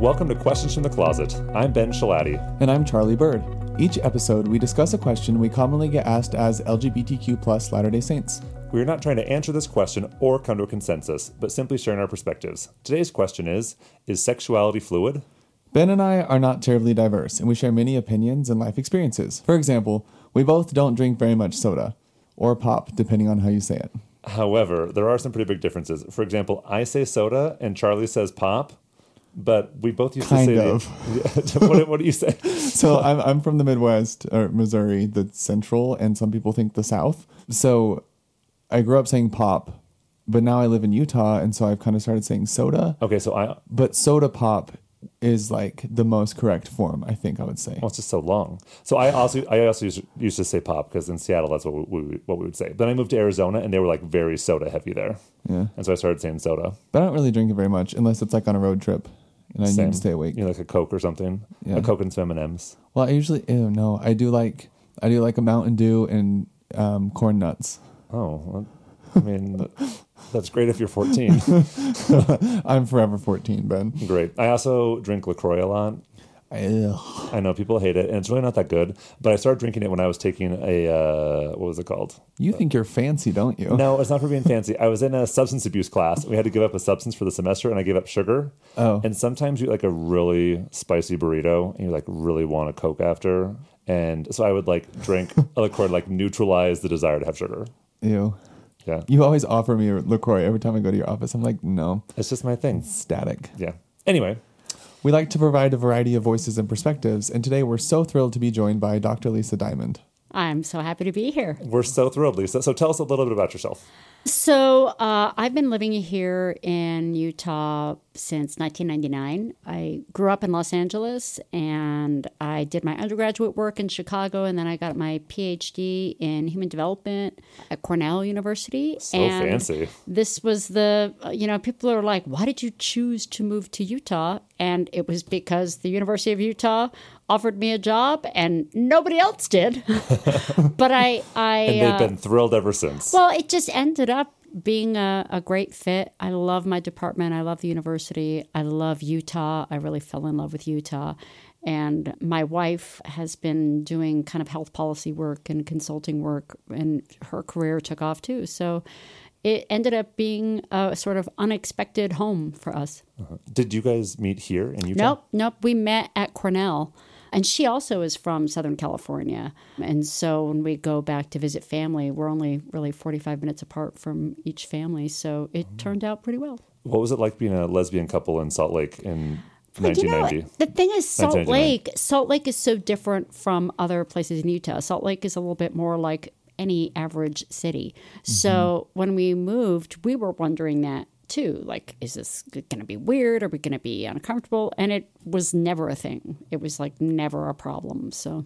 Welcome to Questions from the Closet. I'm Ben Schilaty. And I'm Charlie Bird. Each episode, we discuss a question we commonly get asked as LGBTQ plus Latter day Saints. We are not trying to answer this question or come to a consensus, but simply sharing our perspectives. Today's question is Is sexuality fluid? Ben and I are not terribly diverse, and we share many opinions and life experiences. For example, we both don't drink very much soda, or pop, depending on how you say it. However, there are some pretty big differences. For example, I say soda and Charlie says pop, but we both used Kind to say. of. What, what do you say? So I'm, I'm from the Midwest, or Missouri, the central, and some people think the South. So I grew up saying pop, but now I live in Utah, and so I've kind of started saying soda. Okay, so I. But soda pop is like the most correct form, I think I would say. Well, it's just so long. So I also I also used, used to say pop because in Seattle that's what we, we what we would say. Then I moved to Arizona and they were like very soda heavy there, Yeah. and so I started saying soda. But I don't really drink it very much unless it's like on a road trip and I Same. need to stay awake. You know, like a Coke or something. Yeah. A Coke and some M and M's. Well, I usually ew, no, I do like I do like a Mountain Dew and um, corn nuts. Oh, well, I mean, that's great if you're 14. I'm forever 14, Ben. great. I also drink LaCroix a lot. Ugh. I know people hate it, and it's really not that good. But I started drinking it when I was taking a uh, what was it called? You think you're fancy, don't you? No, it's not for being fancy. I was in a substance abuse class. We had to give up a substance for the semester, and I gave up sugar. Oh. And sometimes you eat like a really spicy burrito, and you like really want a Coke after. And so I would like drink a liqueur to like neutralize the desire to have sugar. Ew. Yeah, You always offer me LaCroix every time I go to your office. I'm like, no, it's just my thing. static. Yeah. Anyway, We like to provide a variety of voices and perspectives, and today we're so thrilled to be joined by Dr. Lisa Diamond. I'm so happy to be here. we're so thrilled, Lisa. So tell us a little bit about yourself. So, uh, I've been living here in Utah since 1999. I grew up in Los Angeles and I did my undergraduate work in Chicago, and then I got my PhD in human development at Cornell University. So and fancy. This was the, you know, people are like, why did you choose to move to Utah? And it was because the University of Utah offered me a job and nobody else did. but I, I, And they've uh, been thrilled ever since. well, it just ended up being a, a great fit. I love my department. I love the university. I love Utah. I really fell in love with Utah. And my wife has been doing kind of health policy work and consulting work, and her career took off too. So it ended up being a sort of unexpected home for us. Did you guys meet here in Utah? Nope, nope. We met at Cornell. And she also is from Southern California. And so when we go back to visit family, we're only really 45 minutes apart from each family. So it Mm-hmm. turned out pretty well. What was it like being a lesbian couple in Salt Lake in But you know, 1990? the thing is, Salt Lake, Salt Lake is so different from other places in Utah. Salt Lake is a little bit more like any average city. Mm-hmm. So when we moved, we were wondering that too. Like, is this going to be weird? Are we going to be uncomfortable? And it was never a thing. It was like never a problem. So.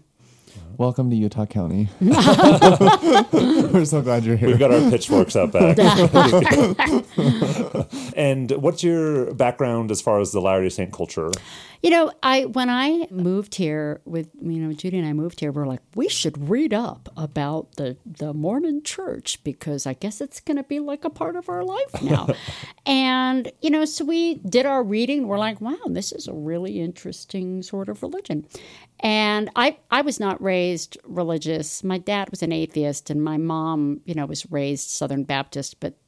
Welcome to Utah County. we're so glad you're here. We've got our pitchforks out back. and what's your background as far as the Latter-day Saint culture? You know, I when I moved here with you know Judy and I moved here, we are like we should read up about the the Mormon Church because I guess it's going to be like a part of our life now. and you know, so we did our reading. We're like, wow, this is a really interesting sort of religion. And I I was not raised religious. My dad was an atheist, and my mom, you know, was raised Southern Baptist, but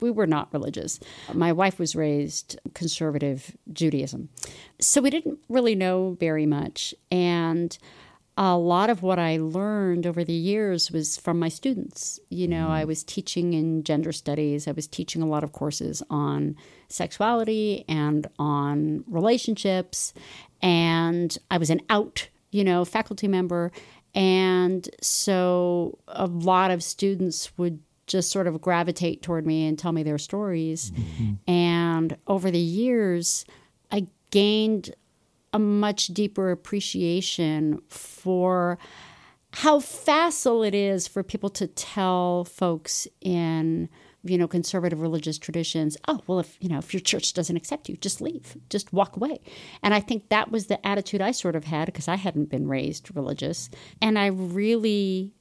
we were not religious. My wife was raised conservative Judaism. So we didn't really know very much. And a lot of what I learned over the years was from my students. You know, I mm. was teaching in gender studies, I was teaching a lot of courses on sexuality and on relationships. And I was an out, you know, faculty member. And so a lot of students would just sort of gravitate toward me and tell me their stories. Mm-hmm. And over the years, I gained a much deeper appreciation for how facile it is for people to tell folks in you know conservative religious traditions oh well if you know if your church doesn't accept you just leave just walk away. And i think that was the attitude i sort of had because i hadn't been raised religious. And i really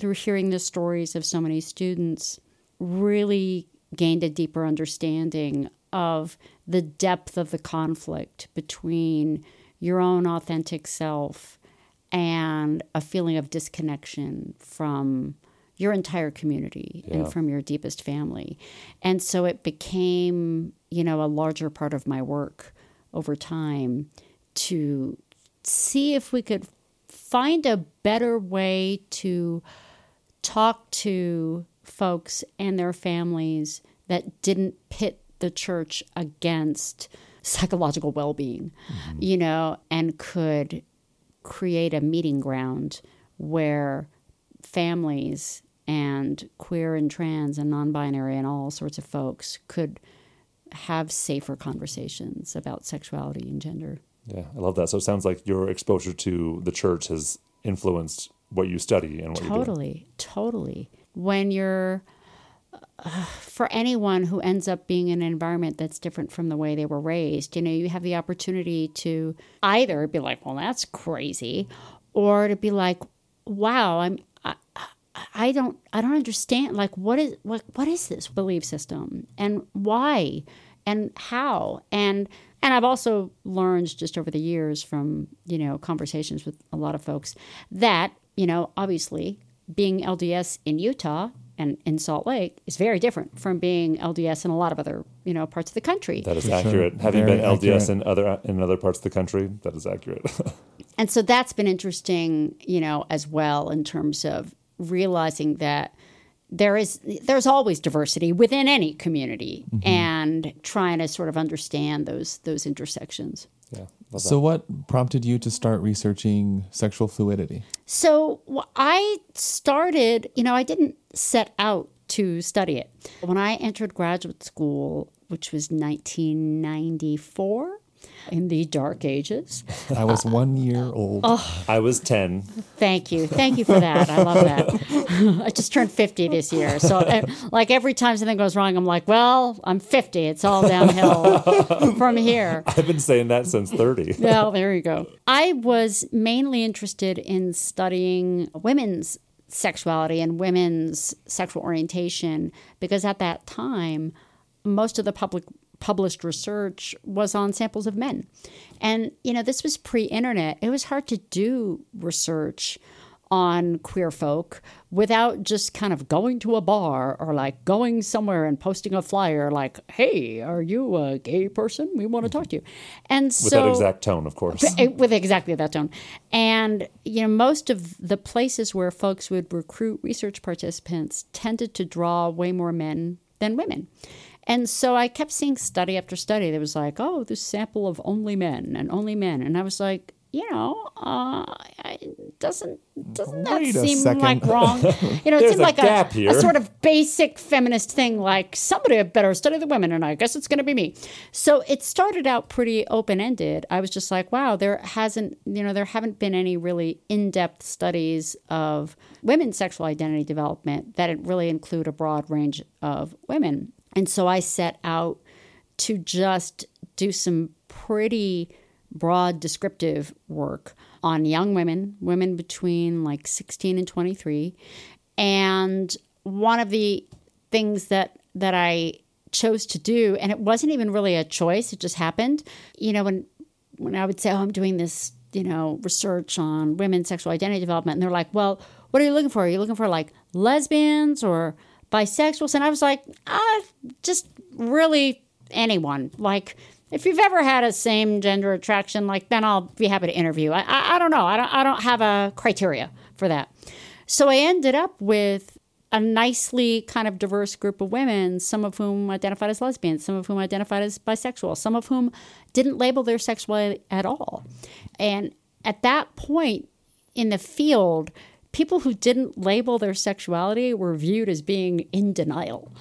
through hearing the stories of so many students really gained a deeper understanding of the depth of the conflict between your own authentic self and a feeling of disconnection from your entire community Yeah. and from your deepest family. And so it became, you know, a larger part of my work over time to see if we could find a better way to talk to folks and their families that didn't pit the church against psychological well-being mm-hmm. you know and could create a meeting ground where families and queer and trans and non-binary and all sorts of folks could have safer conversations about sexuality and gender Yeah, I love that. So it sounds like your exposure to the church has influenced what you study and what totally totally. When you're uh, for anyone who ends up being in an environment that's different from the way they were raised you know you have the opportunity to either be like well that's crazy or to be like wow i'm I don't I don't understand like what is what what is this belief system? And why? And how? And and I've also learned just over the years from you know conversations with a lot of folks that you know obviously being LDS in Utah and in Salt Lake is very different from being LDS in a lot of other you know parts of the country. That is For sure. accurate. Having Very been LDS accurate. in other in other parts of the country, that is accurate. and so that's been interesting you know as well in terms of realizing that there is there's always diversity within any community mm-hmm. and trying to sort of understand those those intersections yeah. Love So, what prompted you to start researching sexual fluidity? So I started, you know, I didn't set out to study it. When I entered graduate school, which was 1994, in the dark ages. I was one year old. Oh. I was ten. Thank you. Thank you for that. I love that. I just turned 50 this year. So, uh, like, every time something goes wrong, I'm like, well, I'm 50. It's all downhill from here. I've been saying that since thirty. Well, there you go. I was mainly interested in studying women's sexuality and women's sexual orientation because at that time, most of the public published research was on samples of men. And, you know, this was pre internet. It was hard to do research on queer folk without just kind of going to a bar or like going somewhere and posting a flyer like, hey, are you a gay person? We want to talk to you. And With so that exact tone, of course. Eh, with exactly that tone. And you know, most of the places where folks would recruit research participants tended to draw way more men than women. And so I kept seeing study after study that was like, oh, this sample of only men and only men. And I was like, you know, uh, doesn't doesn't that Wait a seem like wrong? You know, it seemed a like gap a, a sort of basic feminist thing, like somebody had better study the women, and I guess it's going to be me. So it started out pretty open ended. I was just like, wow, there hasn't, you know, there haven't been any really in depth studies of women's sexual identity development that really include a broad range of women. And so I set out to just do some pretty broad descriptive work on young women, women between like 16 and 23. And one of the things that that I chose to do and it wasn't even really a choice, it just happened. You know, when when I would say, "Oh, I'm doing this, you know, research on women's sexual identity development." And they're like, "Well, what are you looking for? Are you looking for like lesbians or bisexuals?" And I was like, "Ah, just really anyone. Like if you've ever had a same gender attraction, like then I'll be happy to interview. I, I, I don't know. I don't, I don't have a criteria for that. So I ended up with a nicely kind of diverse group of women, some of whom identified as lesbians, some of whom identified as bisexual, some of whom didn't label their sexuality at all. And at that point in the field, people who didn't label their sexuality were viewed as being in denial.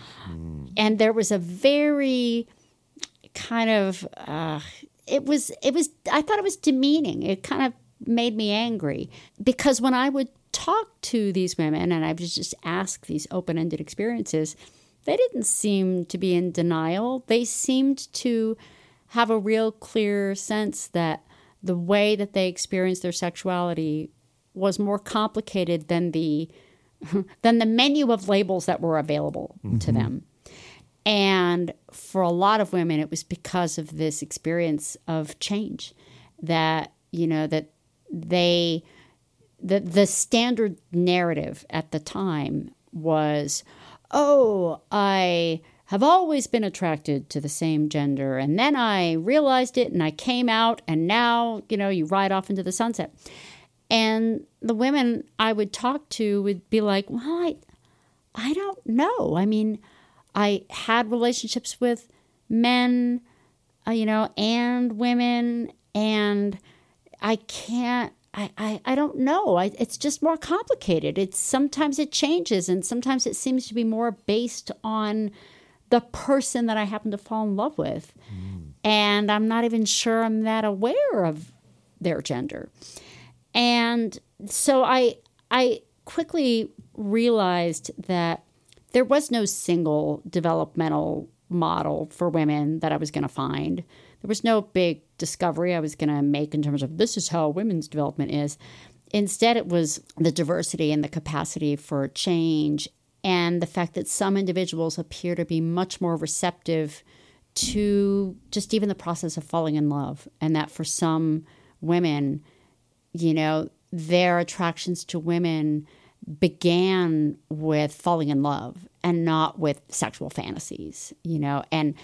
And there was a very kind of uh, it was it was I thought it was demeaning. It kind of made me angry because when I would talk to these women and I would just ask these open-ended experiences, they didn't seem to be in denial. They seemed to have a real clear sense that the way that they experienced their sexuality was more complicated than the than the menu of labels that were available to mm-hmm. them. And for a lot of women, it was because of this experience of change that, you know, that they, the, the standard narrative at the time was, oh, I have always been attracted to the same gender. And then I realized it and I came out, and now, you know, you ride off into the sunset. And the women I would talk to would be like, well, I, I don't know. I mean, I had relationships with men, uh, you know, and women, and I can't. I, I, I don't know. I, it's just more complicated. It's sometimes it changes, and sometimes it seems to be more based on the person that I happen to fall in love with, mm. and I'm not even sure I'm that aware of their gender. And so I I quickly realized that there was no single developmental model for women that I was going to find. There was no big discovery I was going to make in terms of this is how women's development is. Instead, it was the diversity and the capacity for change, and the fact that some individuals appear to be much more receptive to just even the process of falling in love, and that for some women, you know, their attractions to women began with falling in love and not with sexual fantasies, you know. And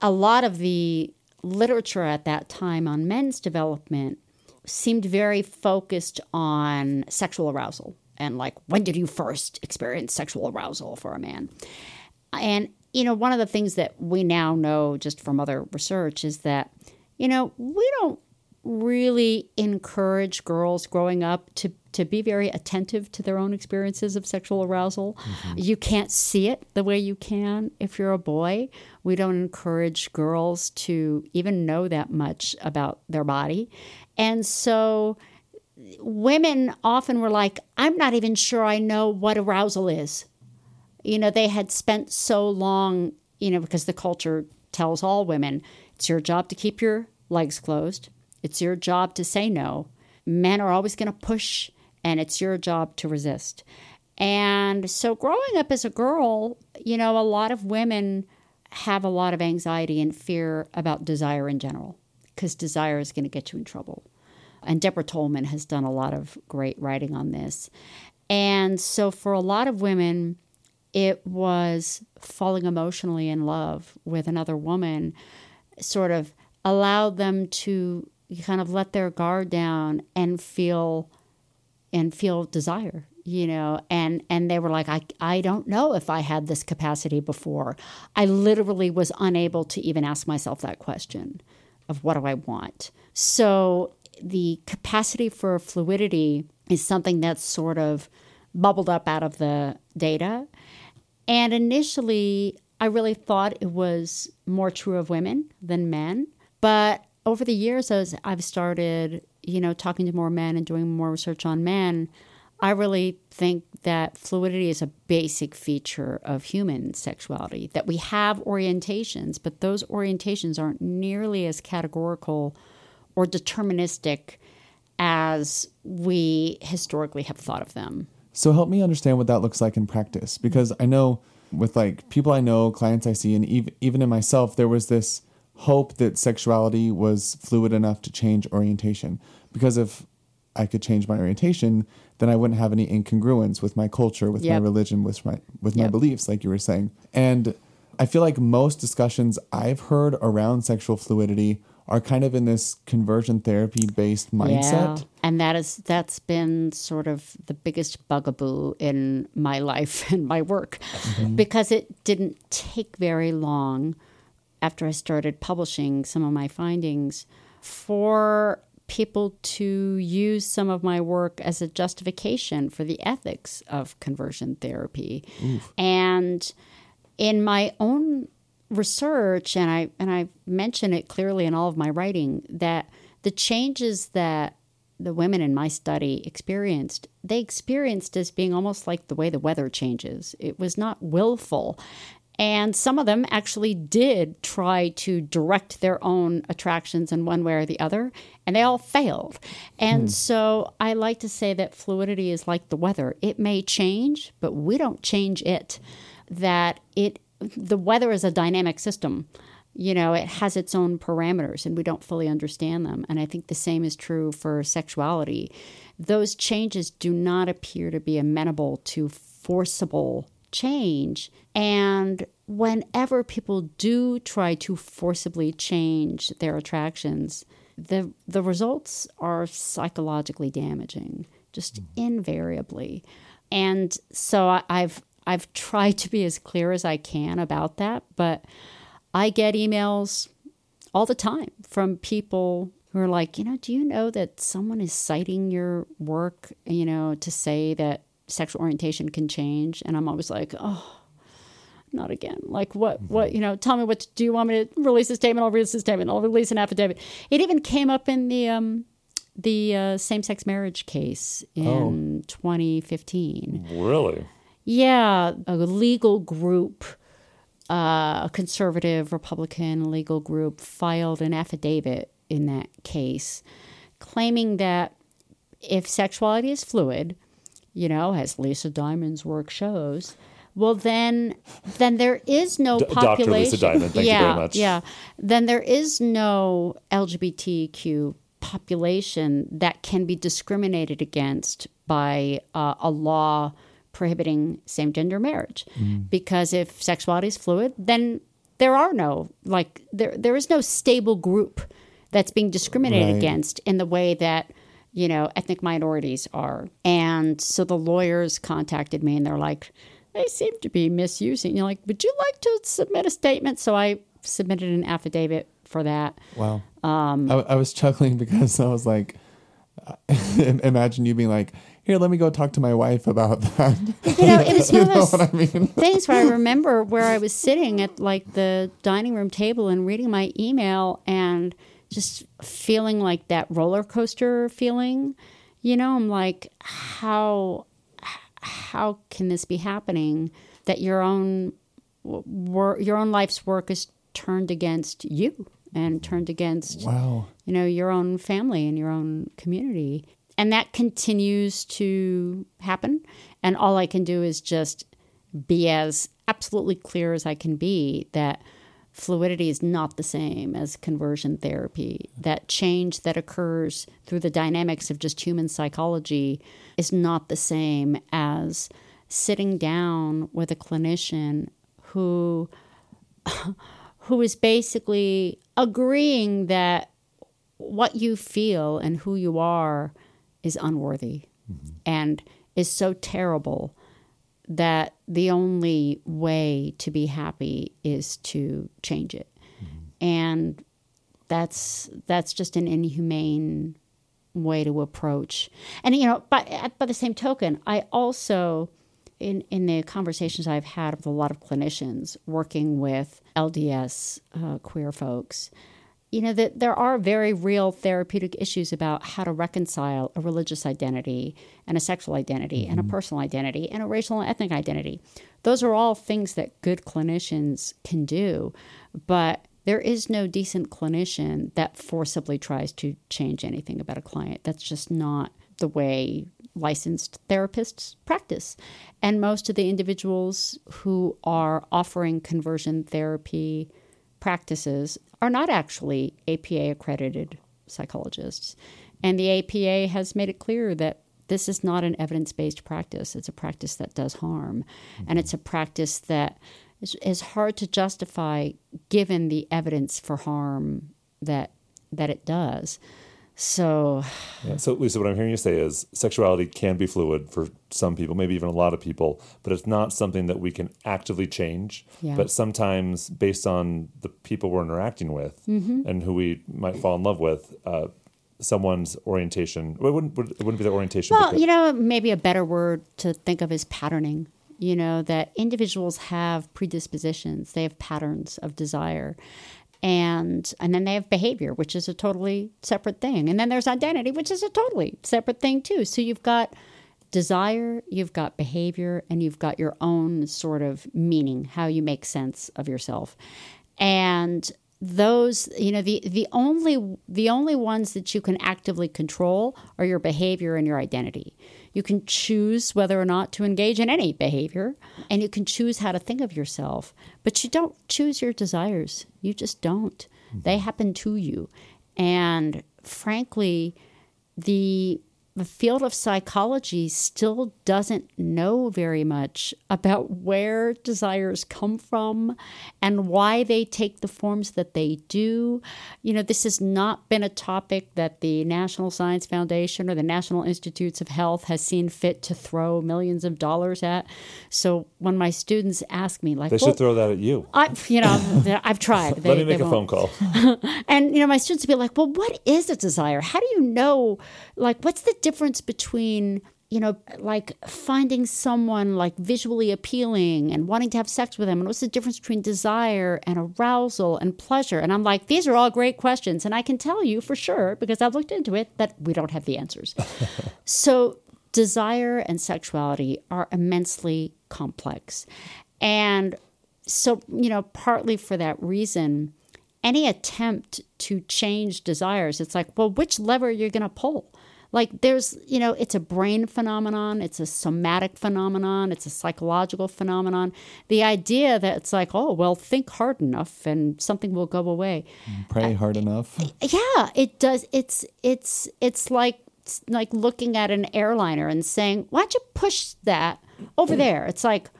a lot of the literature at that time on men's development seemed very focused on sexual arousal and like when did you first experience sexual arousal for a man? And you know, one of the things that we now know just from other research is that you know, we don't really encourage girls growing up to to be very attentive to their own experiences of sexual arousal. Mm-hmm. You can't see it the way you can if you're a boy. We don't encourage girls to even know that much about their body. And so women often were like, I'm not even sure I know what arousal is. You know, they had spent so long, you know, because the culture tells all women it's your job to keep your legs closed it's your job to say no. Men are always going to push, and it's your job to resist. And so, growing up as a girl, you know, a lot of women have a lot of anxiety and fear about desire in general because desire is going to get you in trouble. And Deborah Tolman has done a lot of great writing on this. And so, for a lot of women, it was falling emotionally in love with another woman, sort of allowed them to you kind of let their guard down and feel and feel desire you know? And and they were like I I don't know if I had this capacity before. I literally was unable to even ask myself that question of what do I want? So the capacity for fluidity is something that's sort of bubbled up out of the data. And initially I really thought it was more true of women than men but over the years, as I've started, you know, talking to more men and doing more research on men, I really think that fluidity is a basic feature of human sexuality, that we have orientations, but those orientations aren't nearly as categorical or deterministic as we historically have thought of them. So help me understand what that looks like in practice because I know with like people I know, clients I see and even even in myself there was this hope that sexuality was fluid enough to change orientation. Because if I could change my orientation, then I wouldn't have any incongruence with my culture, with yep. my religion, with my with yep. my beliefs, like you were saying. And I feel like most discussions I've heard around sexual fluidity are kind of in this conversion therapy based mindset. Yeah. And that is that's been sort of the biggest bugaboo in my life and my work mm-hmm. because it didn't take very long after I started publishing some of my findings for people to use some of my work as a justification for the ethics of conversion therapy. Oof. And in my own research and I and I mention it clearly in all of my writing that the changes that the women in my study experienced, they experienced as being almost like the way the weather changes. It was not willful. And some of them actually did try to direct their own attractions in one way or the other, and they all failed. And hmm. so I like to say that fluidity is like the weather it may change, but we don't change it. That it the weather is a dynamic system. You know, it has its own parameters and we don't fully understand them. And I think the same is true for sexuality. Those changes do not appear to be amenable to forcible change. And whenever people do try to forcibly change their attractions, the the results are psychologically damaging, just mm-hmm. invariably. And so I, I've I've tried to be as clear as I can about that, but I get emails all the time from people who are like, you know, do you know that someone is citing your work, you know, to say that sexual orientation can change? And I'm always like, oh, not again. Like what? What? You know? Tell me what to do. You want me to release a statement? I'll release a statement. I'll release an affidavit. It even came up in the um, the uh, same sex marriage case in 2015. Really? Yeah, a legal group, uh, a conservative Republican legal group, filed an affidavit in that case, claiming that if sexuality is fluid, you know, as Lisa Diamond's work shows, well then then there is no D- population. Dr. Lisa Diamond, thank you very much. Yeah, then there is no LGBTQ population that can be discriminated against by uh, a law prohibiting same gender marriage. Because if sexuality is fluid, then there are no like there there is no stable group that's being discriminated Right. against in the way that you know ethnic minorities are. And so the lawyers contacted me and they're like, they seem to be misusing. You're like, would you like to submit a statement? So I submitted an affidavit for that. Wow. Um, I, I was chuckling because I was like, imagine you being like, here, let me go talk to my wife about that. You know, it was one of those what I mean? things where I remember where I was sitting at like the dining room table and reading my email and just feeling like that roller coaster feeling. You know, I'm like, how how can this be happening? That your own work, your own life's work is turned against you and turned against Wow. you know, your own family and your own community. And that continues to happen. And all I can do is just be as absolutely clear as I can be that fluidity is not the same as conversion therapy. That change that occurs through the dynamics of just human psychology is not the same as sitting down with a clinician who who is basically agreeing that what you feel and who you are is unworthy mm-hmm. and is so terrible that the only way to be happy is to change it. And that's that's just an inhumane way to approach. And you know, but by the same token, I also in in the conversations I've had with a lot of clinicians working with LDS uh, queer folks, you know that there are very real therapeutic issues about how to reconcile a religious identity and a sexual identity and a mm-hmm. personal identity and a racial and ethnic identity. Those are all things that good clinicians can do, but there is no decent clinician that forcibly tries to change anything about a client. That's just not the way licensed therapists practice. And most of the individuals who are offering conversion therapy practices are not actually APA accredited psychologists. And the APA has made it clear that this is not an evidence based practice. It's a practice that does harm. And it's a practice that is, is hard to justify given the evidence for harm that that it does. So Yeah. So, Lisa, what I'm hearing you say is sexuality can be fluid for some people, maybe even a lot of people, but it's not something that we can actively change. Yeah. But sometimes, based on the people we're interacting with Mm-hmm. and who we might fall in love with, uh, someone's orientation, well, it wouldn't, it wouldn't be the orientation. Well, the- you know, maybe a better word to think of is patterning. You know, that individuals have predispositions, they have patterns of desire. And and then they have behavior, which is a totally separate thing. And then there's identity, which is a totally separate thing too. So you've got desire, you've got behavior, and you've got your own sort of meaning, how you make sense of yourself. And those you know the the only the only ones that you can actively control are your behavior and your identity. You can choose whether or not to engage in any behavior and you can choose how to think of yourself but you don't choose your desires. You just don't. They mm-hmm. happen to you. And frankly the the field of psychology still doesn't know very much about where desires come from and why they take the forms that they do. You know, this has not been a topic that the National Science Foundation or the National Institutes of Health has seen fit to throw millions of dollars at. So when my students ask me, like, They well, should throw that at you. I, you know, I've tried. They, Let me make a won't. phone call. And you know, my students would be like, "Well, what is a desire? How do you know? Like, what's the difference between you know, like finding someone like visually appealing and wanting to have sex with them? And what's the difference between desire and arousal and pleasure?" And I'm like, "These are all great questions, and I can tell you for sure because I've looked into it that we don't have the answers." so, desire and sexuality are immensely complex, and so you know, partly for that reason any attempt to change desires, it's like, well, which lever you're going to pull? Like, there's, you know, it's a brain phenomenon, it's a somatic phenomenon, it's a psychological phenomenon. The idea that it's like, oh, well, think hard enough and something will go away. Pray hard enough. Yeah, it does. It's it's it's like it's like looking at an airliner and saying, "Why don't you push that over there?" It's like,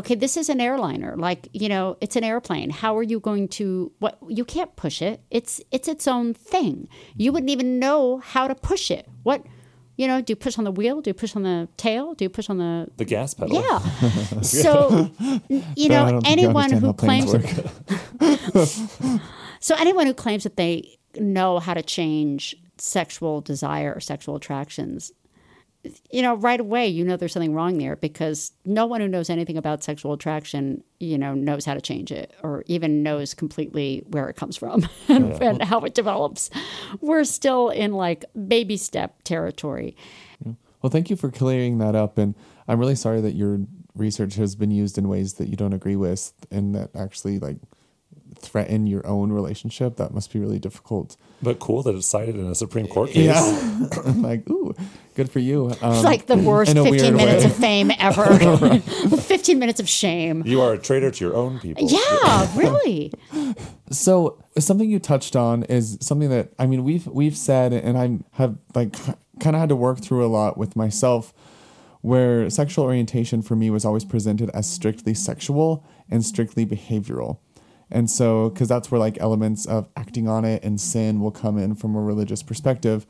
okay, this is an airliner. Like you know, it's an airplane. How are you going to? What you can't push it. It's it's its own thing. You mm-hmm. wouldn't even know how to push it. What you know? Do you push on the wheel? Do you push on the tail? Do you push on the The gas pedal. yeah. So, you know, don't think you anyone who claims so anyone who claims that they know how to change sexual desire or sexual attractions, you know, right away you know there's something wrong there because no one who knows anything about sexual attraction, you know, knows how to change it or even knows completely where it comes from and, and how it develops. We're still in like baby step territory. Well, thank you for clearing that up. And I'm really sorry that your research has been used in ways that you don't agree with and that actually like threaten your own relationship. That must be really difficult. But cool that it's cited in a Supreme Court case. Yeah. I'm like, ooh, good for you. Um, It's like the worst 15 minutes way. of fame ever. 15 minutes of shame. You are a traitor to your own people. Yeah, really. So something you touched on is something that I mean we've we've said and I have like kind of had to work through a lot with myself where sexual orientation for me was always presented as strictly sexual and strictly behavioral. And so cuz that's where like elements of acting on it and sin will come in from a religious perspective.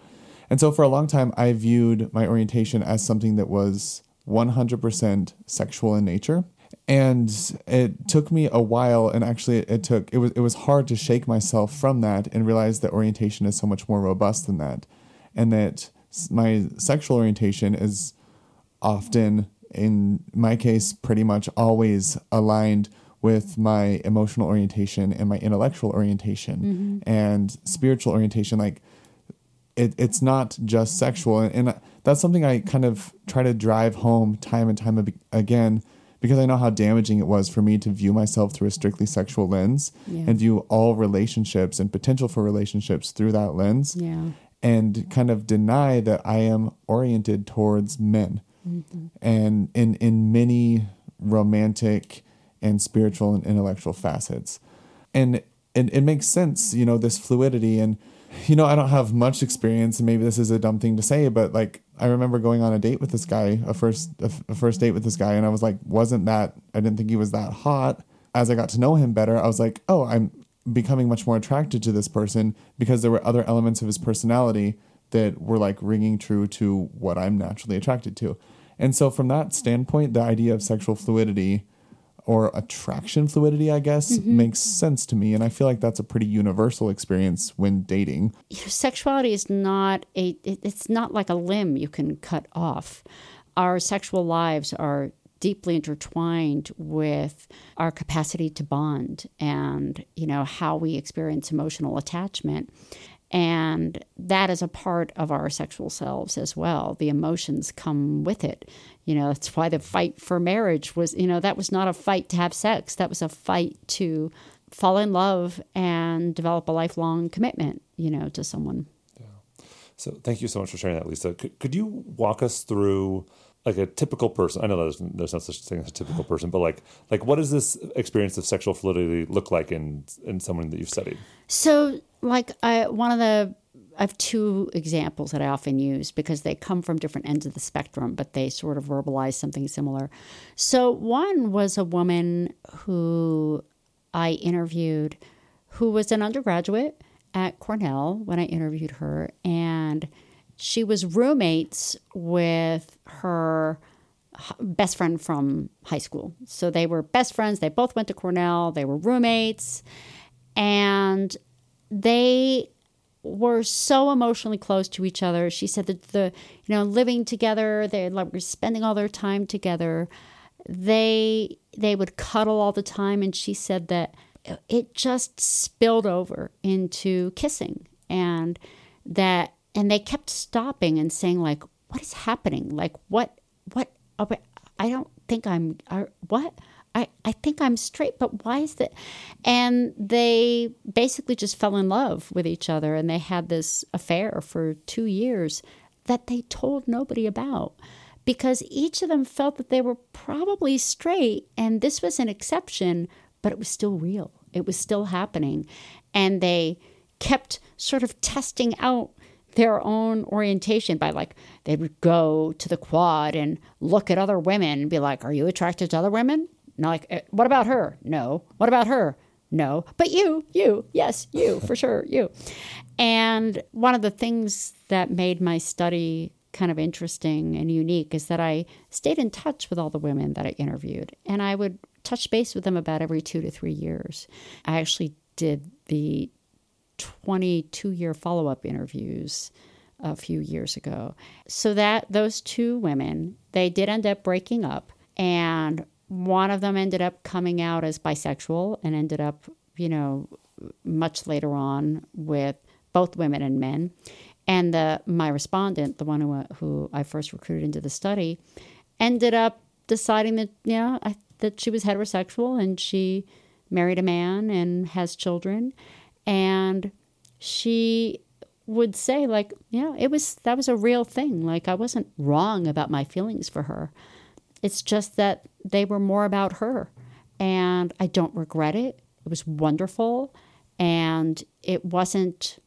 And so for a long time I viewed my orientation as something that was 100% sexual in nature and it took me a while and actually it took it was it was hard to shake myself from that and realize that orientation is so much more robust than that and that my sexual orientation is often in my case pretty much always aligned with my emotional orientation and my intellectual orientation mm-hmm. and spiritual orientation like it, it's not just sexual and, and that's something i kind of try to drive home time and time again because i know how damaging it was for me to view myself through a strictly sexual lens Yeah. and view all relationships and potential for relationships through that lens Yeah. and kind of deny that i am oriented towards men mm-hmm. and in in many romantic and spiritual and intellectual facets. And it, it makes sense you know this fluidity. And you know i don't have much experience and maybe this is a dumb thing to say but like i remember going on a date with this guy a first a, a first date with this guy and i was like wasn't that i didn't think he was that hot. As i got to know him better i was like oh i'm becoming much more attracted to this person because there were other elements of his personality that were like ringing true to what i'm naturally attracted to. And so from that standpoint the idea of sexual fluidity or attraction fluidity, I guess, mm-hmm. makes sense to me. And I feel like that's a pretty universal experience when dating. you know, sexuality is not a it, it's not like a limb you can cut off our sexual lives are deeply intertwined with our capacity to bond and you know how we experience emotional attachment and that is a part of our sexual selves as well the emotions come with it you know that's why the fight for marriage was you know that was not a fight to have sex that was a fight to fall in love and develop a lifelong commitment, you know, to someone. So thank you so much for sharing that, Lisa. Could, could you walk us through like a typical person? I know there's, there's no such thing as a typical person, but like like what does this experience of sexual fluidity look like in in someone that you've studied? So, like, I, one of the I have two examples that I often use because they come from different ends of the spectrum, but they sort of verbalize something similar. So, one was a woman who I interviewed who was an undergraduate at Cornell when I interviewed her, and she was roommates with her best friend from high school. So they were best friends. They both went to Cornell. They were roommates, and they were so emotionally close to each other. She said that the you know living together, they like were spending all their time together. They they would cuddle all the time, and she said that it just spilled over into kissing and that and they kept stopping and saying like what is happening like what what i don't think i'm are what I, I think I'm straight, but why is that? And they basically just fell in love with each other and they had this affair for two years that they told nobody about because each of them felt that they were probably straight and this was an exception but it was still real. It was still happening. And they kept sort of testing out their own orientation by like they would go to the quad and look at other women and be like, Are you attracted to other women? Like, eh, what about her? No. What about her? No. But you, you, yes, you, for sure, you. And one of the things that made my study kind of interesting and unique is that I stayed in touch with all the women that I interviewed. And I would touch base with them about every two to three years. I actually did the 22 year follow up interviews a few years ago. So that those two women, they did end up breaking up and one of them ended up coming out as bisexual and ended up, you know, much later on with both women and men. And the my respondent, the one who, uh, who I first recruited into the study, ended up deciding that, you know, that she was heterosexual and she married a man and has children. And she would say, like, yeah, it was that was a real thing. Like I wasn't wrong about my feelings for her. It's just that they were more about her. And I don't regret it. It was wonderful. And it wasn't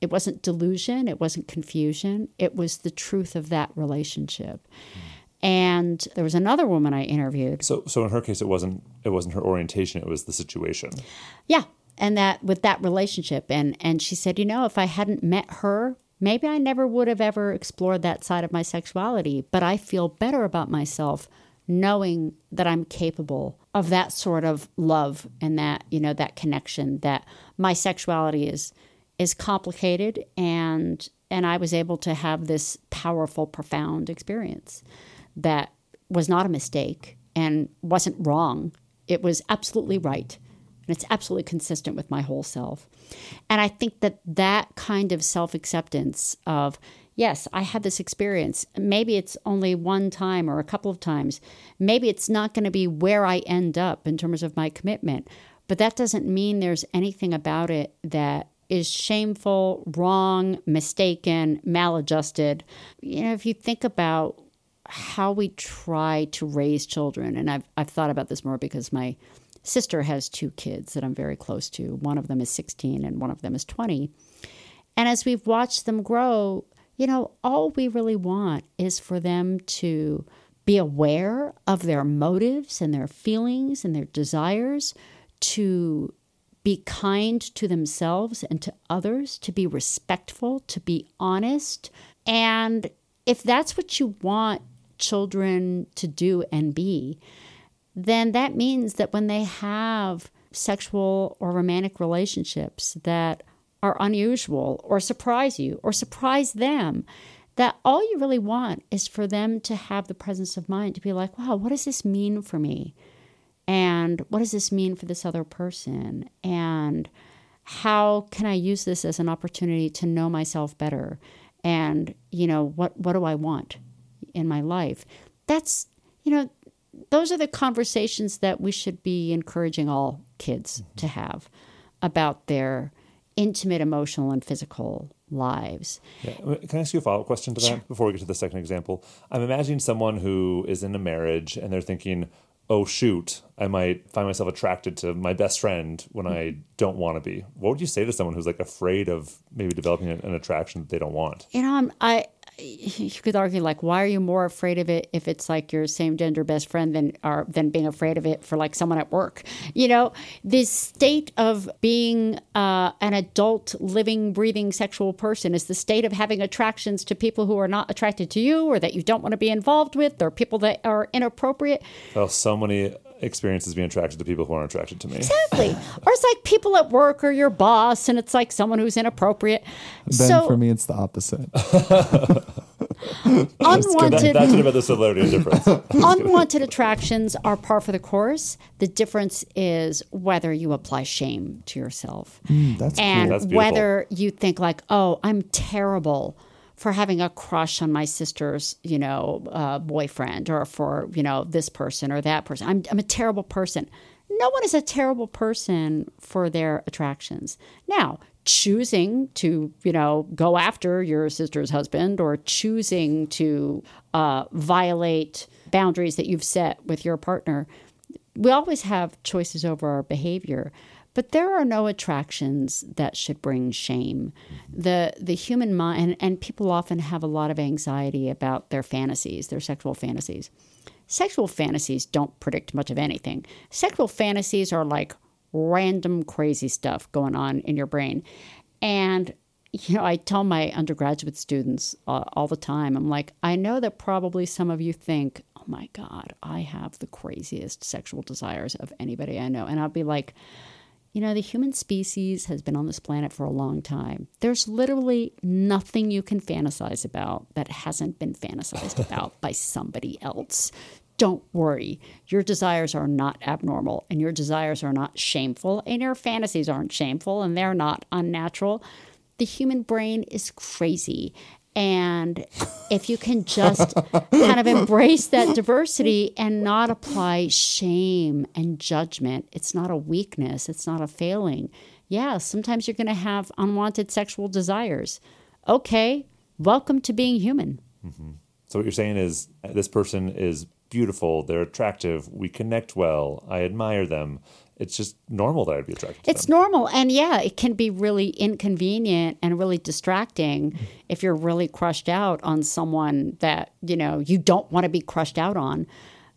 it wasn't delusion, it wasn't confusion. It was the truth of that relationship. And there was another woman I interviewed. So, so in her case, it wasn't it wasn't her orientation; it was the situation. Yeah, and that with that relationship, and and she said, you know, if I hadn't met her, maybe I never would have ever explored that side of my sexuality. But I feel better about myself knowing that I'm capable of that sort of love and that you know that connection. That my sexuality is is complicated and and I was able to have this powerful, profound experience that was not a mistake and wasn't wrong. It was absolutely right. And it's absolutely consistent with my whole self. And I think that that kind of self acceptance of, yes, I had this experience. Maybe it's only one time or a couple of times. Maybe it's not going to be where I end up in terms of my commitment. But that doesn't mean there's anything about it that is shameful, wrong, mistaken, maladjusted. You know, if you think about how we try to raise children. And I've, I've thought about this more because my sister has two kids that I'm very close to. One of them is 16 and one of them is 20. And as we've watched them grow, you know, all we really want is for them to be aware of their motives and their feelings and their desires, to be kind to themselves and to others, to be respectful, to be honest. And if that's what you want children to do and be, then that means that when they have sexual or romantic relationships that are unusual or surprise you or surprise them, that all you really want is for them to have the presence of mind to be like, wow, what does this mean for me? And what does this mean for this other person? And how can I use this as an opportunity to know myself better? And, you know, what, what do I want? in my life. That's, you know, those are the conversations that we should be encouraging all kids to mm-hmm. have about their intimate emotional and physical lives. Yeah. Uh, can I ask you a follow up question to that before we get to the second example? I'm imagining someone who is in a marriage and they're thinking, oh, shoot, I might find myself attracted to my best friend when I mm-hmm. don't want to be. What would you say to someone who's like afraid of maybe developing an, an attraction that they don't want? You know, I'm, I, you could argue like why are you more afraid of it if it's like your same gender best friend than are than being afraid of it for like someone at work? You know this state of being uh, an adult living breathing sexual person is the state of having attractions to people who are not attracted to you or that you don't want to be involved with or people that are inappropriate. Oh, so many experiences being attracted to people who aren't attracted to me. exactly or it's like people at work or your boss and it's like someone who's inappropriate Then so for me, it's the opposite. unwanted. That, unwanted that's it about the similarity and difference. unwanted attractions are par for the course. The difference is whether you apply shame to yourself mm, That's and That's whether you think like, "Oh, I'm terrible for having a crush on my sister's, you know, uh, boyfriend, or for you know this person or that person. I'm I'm a terrible person." No one is a terrible person for their attractions. Now, choosing to, you know, go after your sister's husband or choosing to uh, violate boundaries that you've set with your partner, we always have choices over our behavior. But there are no attractions that should bring shame. The the human mind and, and people often have a lot of anxiety about their fantasies, their sexual fantasies. Sexual fantasies don't predict much of anything. Sexual fantasies are like random crazy stuff going on in your brain. And you know, I tell my undergraduate students uh, all the time, I'm like, I know that probably some of you think, oh my God, I have the craziest sexual desires of anybody I know. And I'll be like, you know, the human species has been on this planet for a long time. There's literally nothing you can fantasize about that hasn't been fantasized about by somebody else. Don't worry. Your desires are not abnormal and your desires are not shameful and your fantasies aren't shameful and they're not unnatural. The human brain is crazy. And if you can just kind of embrace that diversity and not apply shame and judgment, it's not a weakness, it's not a failing. Yeah, sometimes you're going to have unwanted sexual desires. Okay, welcome to being human. So what you're saying is uh, this person is beautiful, they're attractive, we connect well, I admire them. It's just normal that I'd be attracted to It's them. normal. And yeah, it can be really inconvenient and really distracting mm-hmm. if you're really crushed out on someone that, you know, you don't want to be crushed out on.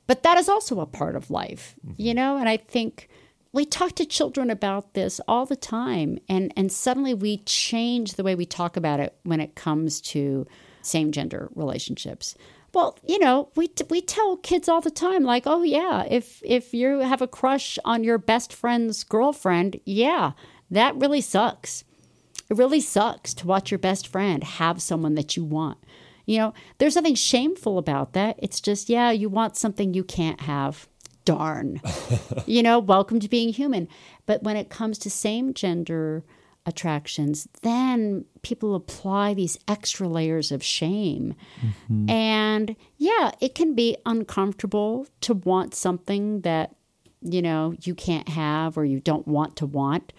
But that is also a part of life, mm-hmm. you know? And I think we talk to children about this all the time. And, and suddenly we change the way we talk about it when it comes to same gender relationships. Well, you know, we we tell kids all the time, like, oh yeah, if if you have a crush on your best friend's girlfriend, yeah, that really sucks. It really sucks to watch your best friend have someone that you want. You know, there's nothing shameful about that. It's just, yeah, you want something you can't have. Darn. you know, welcome to being human. But when it comes to same gender attractions, then people apply these extra layers of shame. Mm-hmm. And yeah, it can be uncomfortable to want something that, you know, you can't have or you don't want to want.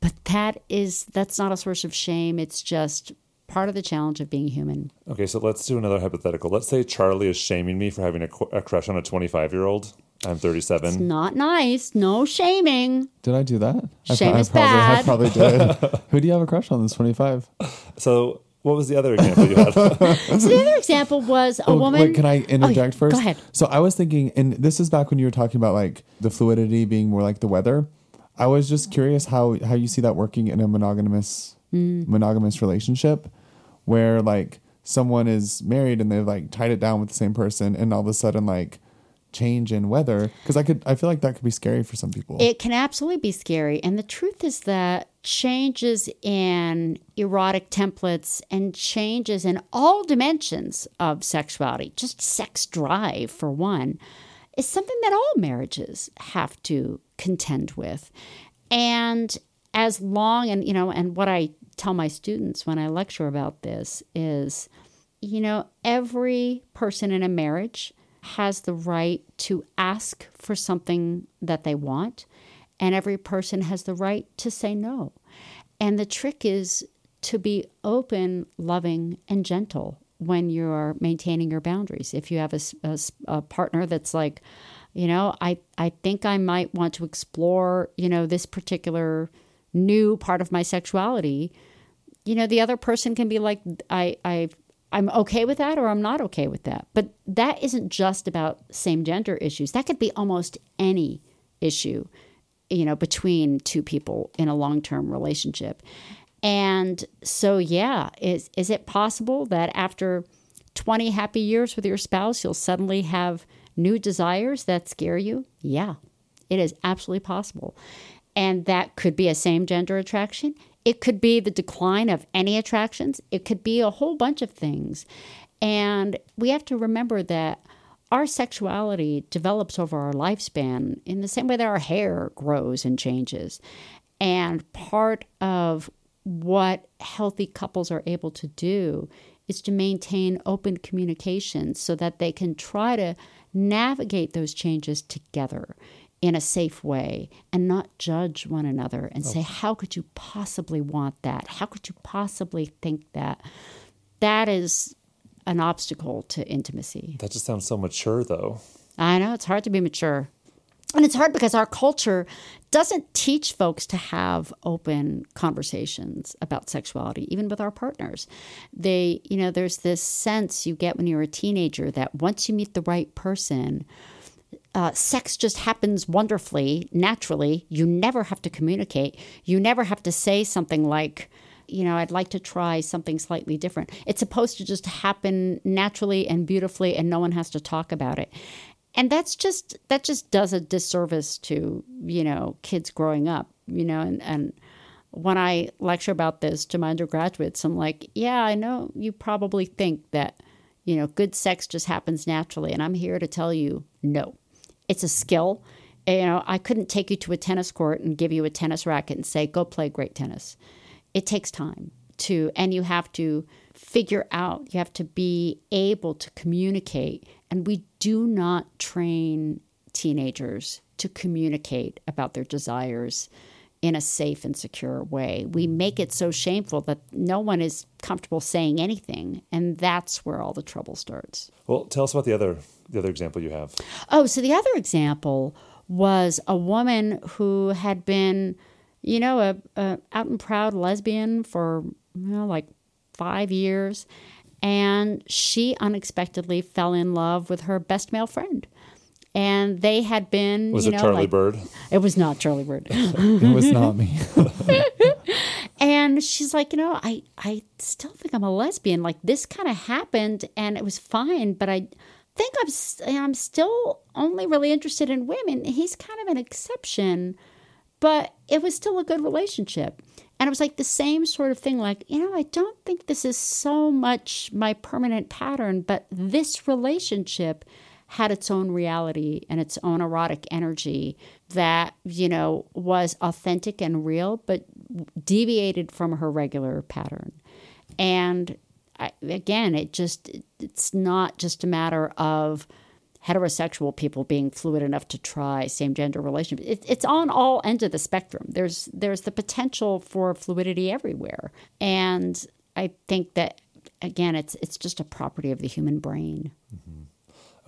But that is, that's not a source of shame. It's just part of the challenge of being human. Okay, so let's do another hypothetical. Let's say Charlie is shaming me for having a, a crush on a 25 year old. I'm 37. Not nice. No shaming. Did I do that? I, Shame I is probably, I bad. probably did. Who do you have a crush on? This twenty five. So, what was the other example you had? So the other example was a woman. Oh, Wait, can I interject Oh, yeah. first? Go ahead. So I was thinking, and this is back when you were talking about like the fluidity being more like the weather. I was just curious how how you see that working in a monogamous Mm. monogamous relationship, where like someone is married and they've like tied it down with the same person, and all of a sudden like change in weather because I could I feel like that could be scary for some people. It can absolutely be scary. And the truth is that changes in erotic templates and changes in all dimensions of sexuality, just sex drive for one, is something that all marriages have to contend with. And as long and you know, and what I tell my students when I lecture about this is, you know, every person in a marriage has the right to ask for something that they want and every person has the right to say no. And the trick is to be open, loving, and gentle when you're maintaining your boundaries. If you have a, a, a, partner that's like, you know, I, I think I might want to explore, you know, this particular new part of my sexuality, you know, the other person can be like, I, I, I'm okay with that or I'm not okay with that. But that isn't just about same gender issues. That could be almost any issue, you know, between two people in a long term relationship. And so, yeah, is, is it possible that after 20 happy years with your spouse, you'll suddenly have new desires that scare you? Yeah, it is absolutely possible. And that could be a same gender attraction. It could be the decline of any attractions. It could be a whole bunch of things. And we have to remember that our sexuality develops over our lifespan in the same way that our hair grows and changes. And part of what healthy couples are able to do is to maintain open communication so that they can try to navigate those changes together in a safe way and not judge one another and say, How could you possibly want that? How could you possibly think that? That is an obstacle to intimacy. That just sounds so mature, though. I know it's hard to be mature. And it's hard because our culture doesn't teach folks to have open conversations about sexuality, even with our partners. They, you know, there's this sense you get when you're a teenager that once you meet the right person, uh, sex just happens wonderfully, naturally. You never have to communicate. You never have to say something like, you know, I'd like to try something slightly different. It's supposed to just happen naturally and beautifully, and no one has to talk about it and that's just that just does a disservice to you know kids growing up you know and and when i lecture about this to my undergraduates i'm like yeah i know you probably think that you know good sex just happens naturally and i'm here to tell you no it's a skill. You know i couldn't take you to a tennis court and give you a tennis racket and say go play great tennis. It takes time to and you have to figure out you have to be able to communicate. And we do not train teenagers to communicate about their desires in a safe and secure way. We mm-hmm. make it so shameful that no one is comfortable saying anything, and that's where all the trouble starts. Well, tell us about the other the other example you have. Oh, so the other example was a woman who had been, you know, a, a out and proud lesbian for you know like five years, and she unexpectedly fell in love with her best male friend. And they had been. Was you it Charlie like, Bird? It was not Charlie Bird. it was not me. and she's like, you know, I I still think I'm a lesbian. Like this kind of happened, and it was fine, but I think I'm I'm still only really interested in women. He's kind of an exception, but it was still a good relationship. And it was like the same sort of thing like, you know, I don't think this is so much my permanent pattern, but this relationship had its own reality and its own erotic energy that, you know, was authentic and real, but deviated from her regular pattern. And I, again, it just, it's not just a matter of, heterosexual people being fluid enough to try same gender relationships. It, it's on all ends of the spectrum. There's there's the potential for fluidity everywhere, and I think that again, it's it's just a property of the human brain. Mm-hmm.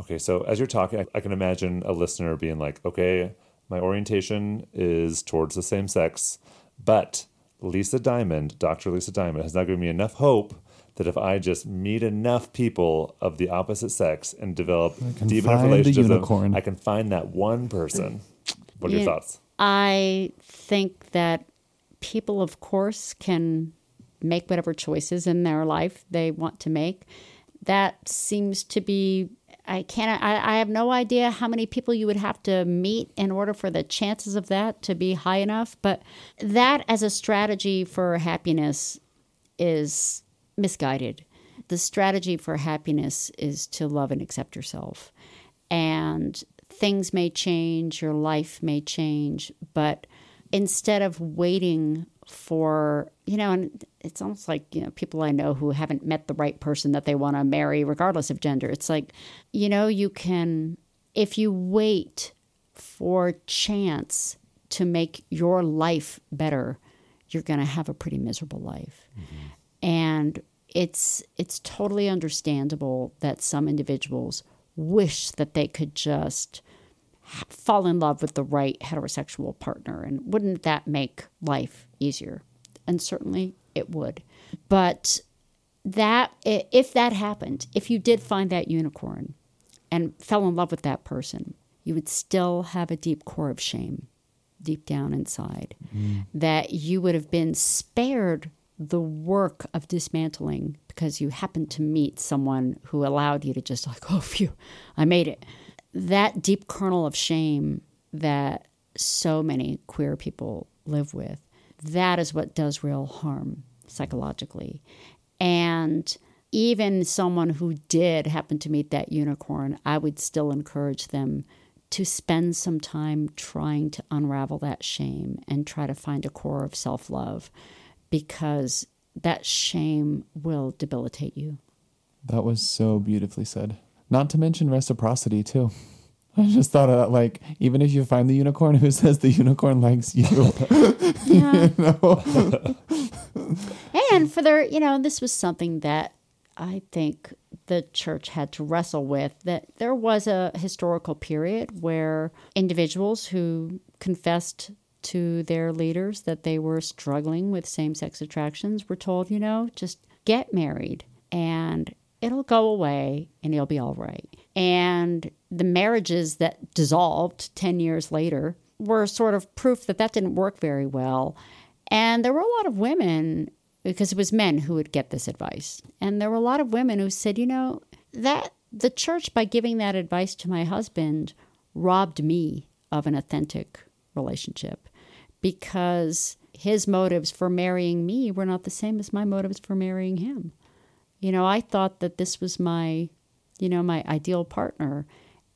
Okay, so as you're talking, I, I can imagine a listener being like, "Okay, my orientation is towards the same sex, but." Lisa Diamond, Dr. Lisa Diamond, has now given me enough hope that if I just meet enough people of the opposite sex and develop deep enough relationships, with them, I can find that one person. What are yeah, your thoughts? I think that people, of course, can make whatever choices in their life they want to make. That seems to be. I can't. I, I have no idea how many people you would have to meet in order for the chances of that to be high enough. But that, as a strategy for happiness, is misguided. The strategy for happiness is to love and accept yourself. And things may change, your life may change, but instead of waiting for, you know, and it's almost like, you know, people I know who haven't met the right person that they want to marry, regardless of gender. It's like, you know, you can, if you wait for chance to make your life better, you're going to have a pretty miserable life. Mm-hmm. And it's it's totally understandable that some individuals wish that they could just fall in love with the right heterosexual partner and wouldn't that make life easier? And certainly it would. But that if that happened, if you did find that unicorn and fell in love with that person, you would still have a deep core of shame deep down inside mm-hmm. that you would have been spared the work of dismantling because you happened to meet someone who allowed you to just like, oh, phew, I made it. That deep kernel of shame that so many queer people live with, that is what does real harm psychologically. And even someone who did happen to meet that unicorn, I would still encourage them to spend some time trying to unravel that shame and try to find a core of self love because that shame will debilitate you. That was so beautifully said. Not to mention reciprocity too. I just thought of that, like, even if you find the unicorn, who says the unicorn likes you? Yeah. You know? And for their, you know, this was something that I think the church had to wrestle with that there was a historical period where individuals who confessed to their leaders that they were struggling with same sex attractions were told, you know, just get married and it'll go away and you'll be all right. And the marriages that dissolved 10 years later were sort of proof that that didn't work very well. And there were a lot of women, because it was men who would get this advice. And there were a lot of women who said, you know, that the church, by giving that advice to my husband, robbed me of an authentic relationship because his motives for marrying me were not the same as my motives for marrying him. You know, I thought that this was my, you know, my ideal partner.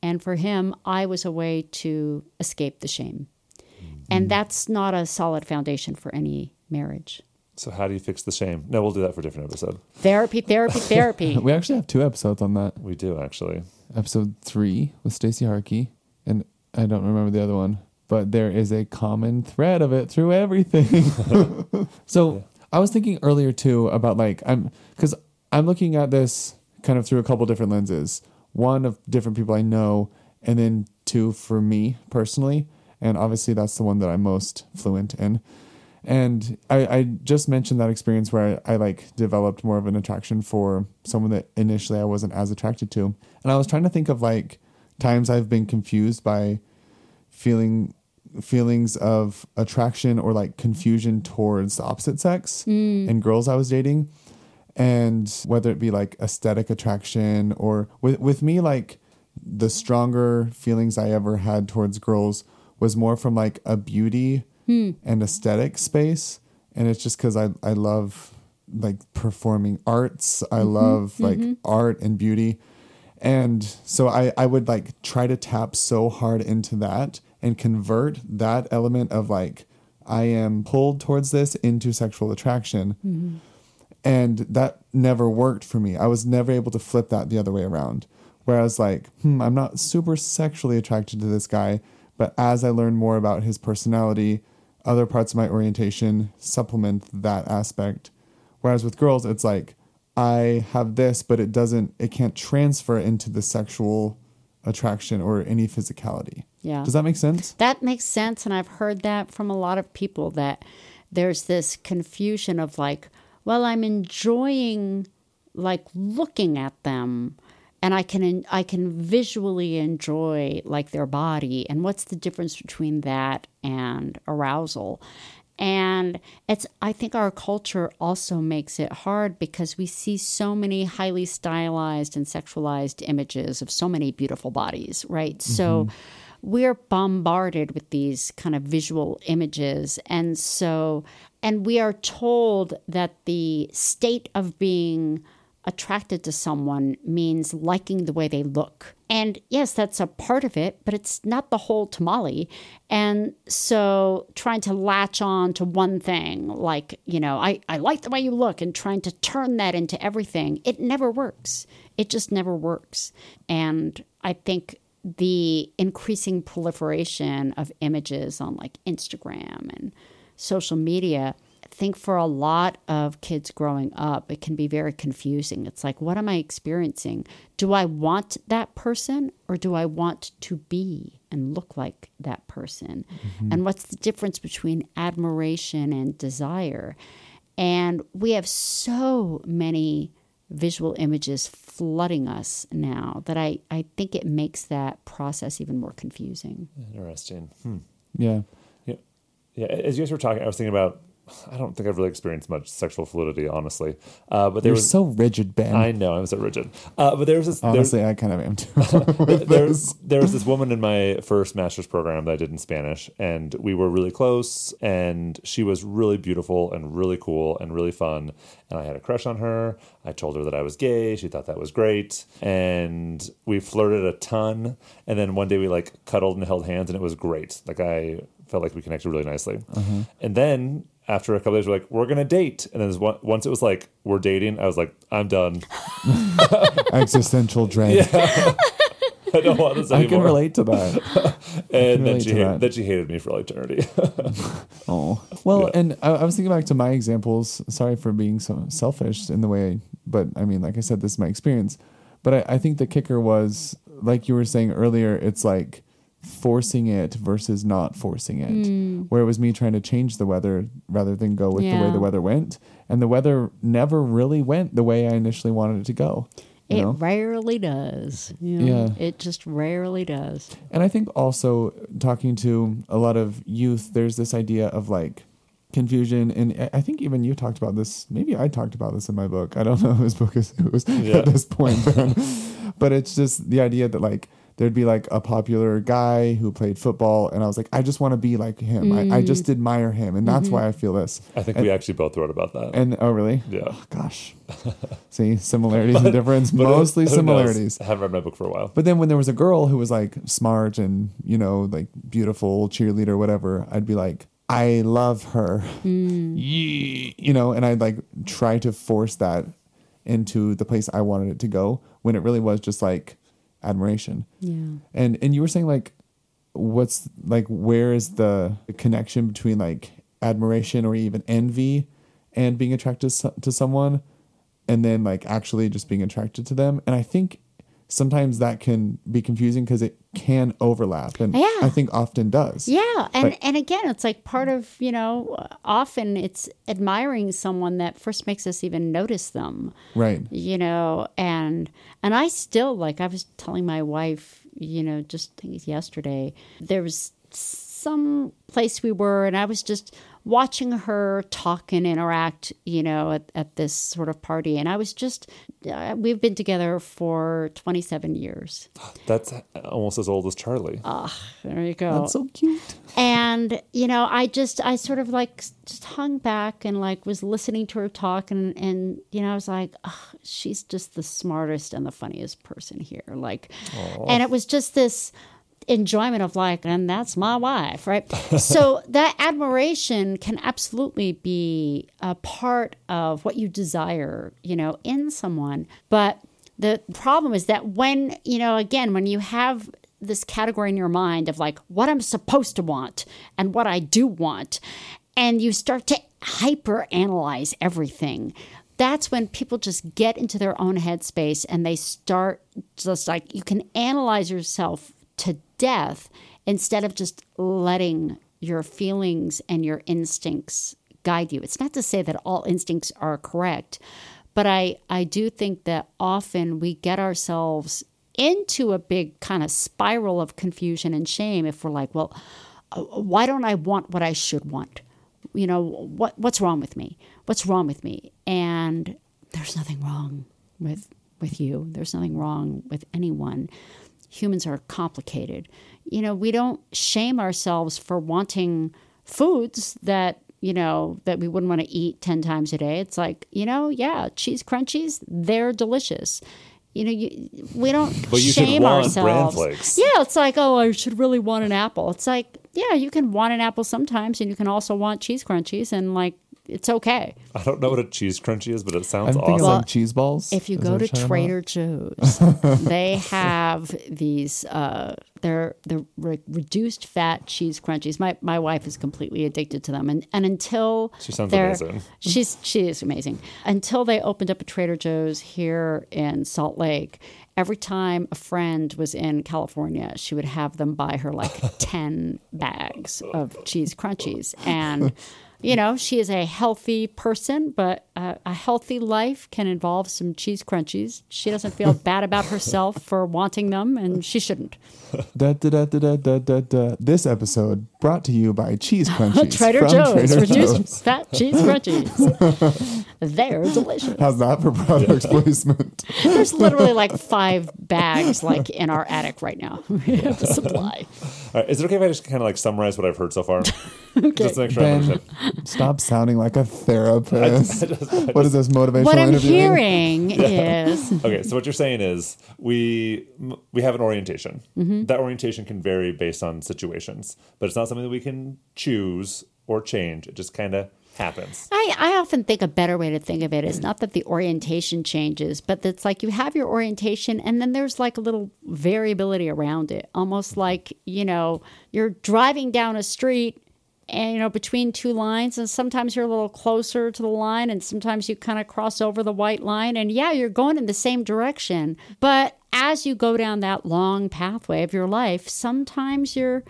And for him, I was a way to escape the shame. And mm. that's not a solid foundation for any marriage. So how do you fix the shame? No, we'll do that for a different episode. Therapy, therapy, therapy. we actually have two episodes on that. We do actually. Episode three with Stacey Harkey, and I don't remember the other one, but there is a common thread of it through everything. so I was thinking earlier too about like I'm because I'm looking at this kind of through a couple different lenses. One of different people I know, and then two for me personally. And obviously, that's the one that I'm most fluent in. And I, I just mentioned that experience where I, I like developed more of an attraction for someone that initially I wasn't as attracted to. And I was trying to think of like times I've been confused by feeling feelings of attraction or like confusion towards the opposite sex mm. and girls I was dating. And whether it be like aesthetic attraction or with with me like the stronger feelings I ever had towards girls was more from like a beauty hmm. and aesthetic space. And it's just because I, I love like performing arts. I mm-hmm. love like mm-hmm. art and beauty. And so I, I would like try to tap so hard into that and convert that element of like, I am pulled towards this into sexual attraction. Mm-hmm. And that never worked for me. I was never able to flip that the other way around. Whereas, like, hmm, I'm not super sexually attracted to this guy, but as I learn more about his personality, other parts of my orientation supplement that aspect. Whereas with girls, it's like, I have this, but it doesn't, it can't transfer into the sexual attraction or any physicality. Yeah. Does that make sense? That makes sense. And I've heard that from a lot of people that there's this confusion of like, well, I'm enjoying like looking at them and I can I can visually enjoy like their body and what's the difference between that and arousal? And it's I think our culture also makes it hard because we see so many highly stylized and sexualized images of so many beautiful bodies, right? So mm-hmm. We're bombarded with these kind of visual images and so and we are told that the state of being attracted to someone means liking the way they look. And yes, that's a part of it, but it's not the whole tamale. And so trying to latch on to one thing, like, you know, I, I like the way you look, and trying to turn that into everything, it never works. It just never works. And I think the increasing proliferation of images on like Instagram and social media, I think for a lot of kids growing up, it can be very confusing. It's like, what am I experiencing? Do I want that person or do I want to be and look like that person? Mm-hmm. And what's the difference between admiration and desire? And we have so many visual images flooding us now that I, I think it makes that process even more confusing. Interesting. Hmm. Yeah. Yeah. Yeah. As you guys were talking, I was thinking about. I don't think I've really experienced much sexual fluidity, honestly. Uh, but there You're was. so rigid, Ben. I know I'm so rigid. Uh, but there was this. there- Honestly, I kind of am too. there, was, there was this woman in my first master's program that I did in Spanish, and we were really close. And she was really beautiful and really cool and really fun. And I had a crush on her. I told her that I was gay. She thought that was great. And we flirted a ton. And then one day we like cuddled and held hands, and it was great. Like I felt like we connected really nicely. And then after a couple days, we're like, we're gonna date. And then one, once it was like we're dating, I was like, I'm done. Existential dread. I don't want this anymore. I can relate to that. and then she hated, that. then she hated me for all eternity. Oh well, Yeah. and I, I was thinking back to my examples. Sorry for being so selfish in the way, but I mean, like I said, this is my experience. But I, I think the kicker was, like you were saying earlier, it's like forcing it versus not forcing it. Hmm. Where it was me trying to change the weather rather than go with the way the weather went, and the weather never really went the way I initially wanted it to go. It know? rarely does. You know? Yeah. It just rarely does. And I think also talking to a lot of youth, there's this idea of like confusion, and I- I think even you talked about this. Maybe I talked about this in my book. I don't know whose book is whose Yeah. at this point, Ben. but it's just the idea that like there'd be like a popular guy who played football, and I was like, I just want to be like him. I, I just mm. admire him, and that's why mm-hmm. I feel this. I think we actually both wrote about that. And oh, really? yeah. Oh, gosh. See similarities and difference. But Mostly who knows? similarities. I haven't read my book for a while. But then when there was a girl who was like smart and, you know, like beautiful cheerleader, whatever, I'd be like, I love her. Mm. Yee- You know, and I'd like try to force that into the place I wanted it to go when it really was just like admiration. Yeah. And and you were saying like what's like where is the connection between like admiration or even envy and being attracted to someone and then like actually just being attracted to them and i think sometimes that can be confusing because it can overlap and Yeah. i think often does Yeah, and and again, it's like part of you know. Often it's admiring someone that first makes us even notice them. right You know, and and I still like I was telling my wife, you know, just yesterday. There was some place we were, and I was just watching her talk and interact, you know, at, at this sort of party, and I was just. Uh, we've been together for twenty seven years. That's almost as old as Charlie. Ah, there you go. that's so cute and you know i just i sort of like just hung back and like was listening to her talk and and you know i was like "Ugh, she's just the smartest and the funniest person here like and it was just this enjoyment of like and that's my wife right? So that admiration can absolutely be a part of what you desire you know in someone. But the problem is that when you know again when you have this category in your mind of like what i'm supposed to want and what i do want and you start to hyper analyze everything that's when people just get into their own headspace and they start just like you can analyze yourself to death instead of just letting your feelings and your instincts guide you. It's not to say that all instincts are correct, but I, I do think that often we get ourselves into a big kind of spiral of confusion and shame if we're like, well, uh, why don't I want what I should want? You know, what what's wrong with me? What's wrong with me? And there's nothing wrong with with you. There's nothing wrong with anyone. Humans are complicated. You know, we don't shame ourselves for wanting foods that you know that we wouldn't want to eat 10 times a day. It's like you know yeah cheese crunchies they're delicious. You know you, we don't But you shame want ourselves. yeah it's like oh i should really want an apple. It's like yeah you can want an apple sometimes and you can also want cheese crunchies and like it's okay. I don't know what a cheese crunchy is, but it I'm sounds thinking awesome. like cheese balls. If you Is go to what you're Trader Joe's, they have these. Uh, they're they're re- reduced fat cheese crunchies. My my wife is completely addicted to them, and and until She sounds amazing. She's she is amazing. Until they opened up a Trader Joe's here in Salt Lake. Every time a friend was in California, she would have them buy her like 10 bags of cheese crunchies. And you know, she is a healthy person, but a healthy life can involve some cheese crunchies. She doesn't feel bad about herself for wanting them, and she shouldn't. Da, da, da, da, da, da, da. This episode brought to you by Cheese Crunchies Trader from Joe's, Trader reduced Joe's. fat cheese crunchies. They're delicious. How's that for product placement? There's literally like five bags like in our attic right now. We have a supply. Right, is it okay if I just kind of like summarize what I've heard so far? Okay. Just to make sure I Ben, understand. stop sounding like a therapist. what is this motivational What I'm interviewing? hearing is Okay, so what you're saying is we we have an orientation. Mm-hmm. That orientation can vary based on situations, but it's not something that we can choose or change. It just kind of happens. I, I often think a better way to think of it is not that the orientation changes, but it's like you have your orientation and then there's like a little variability around it. Almost like, you know, you're driving down a street and you know between two lines and sometimes you're a little closer to the line and sometimes you kind of cross over the white line and yeah you're going in the same direction. But as you go down that long pathway of your life sometimes you're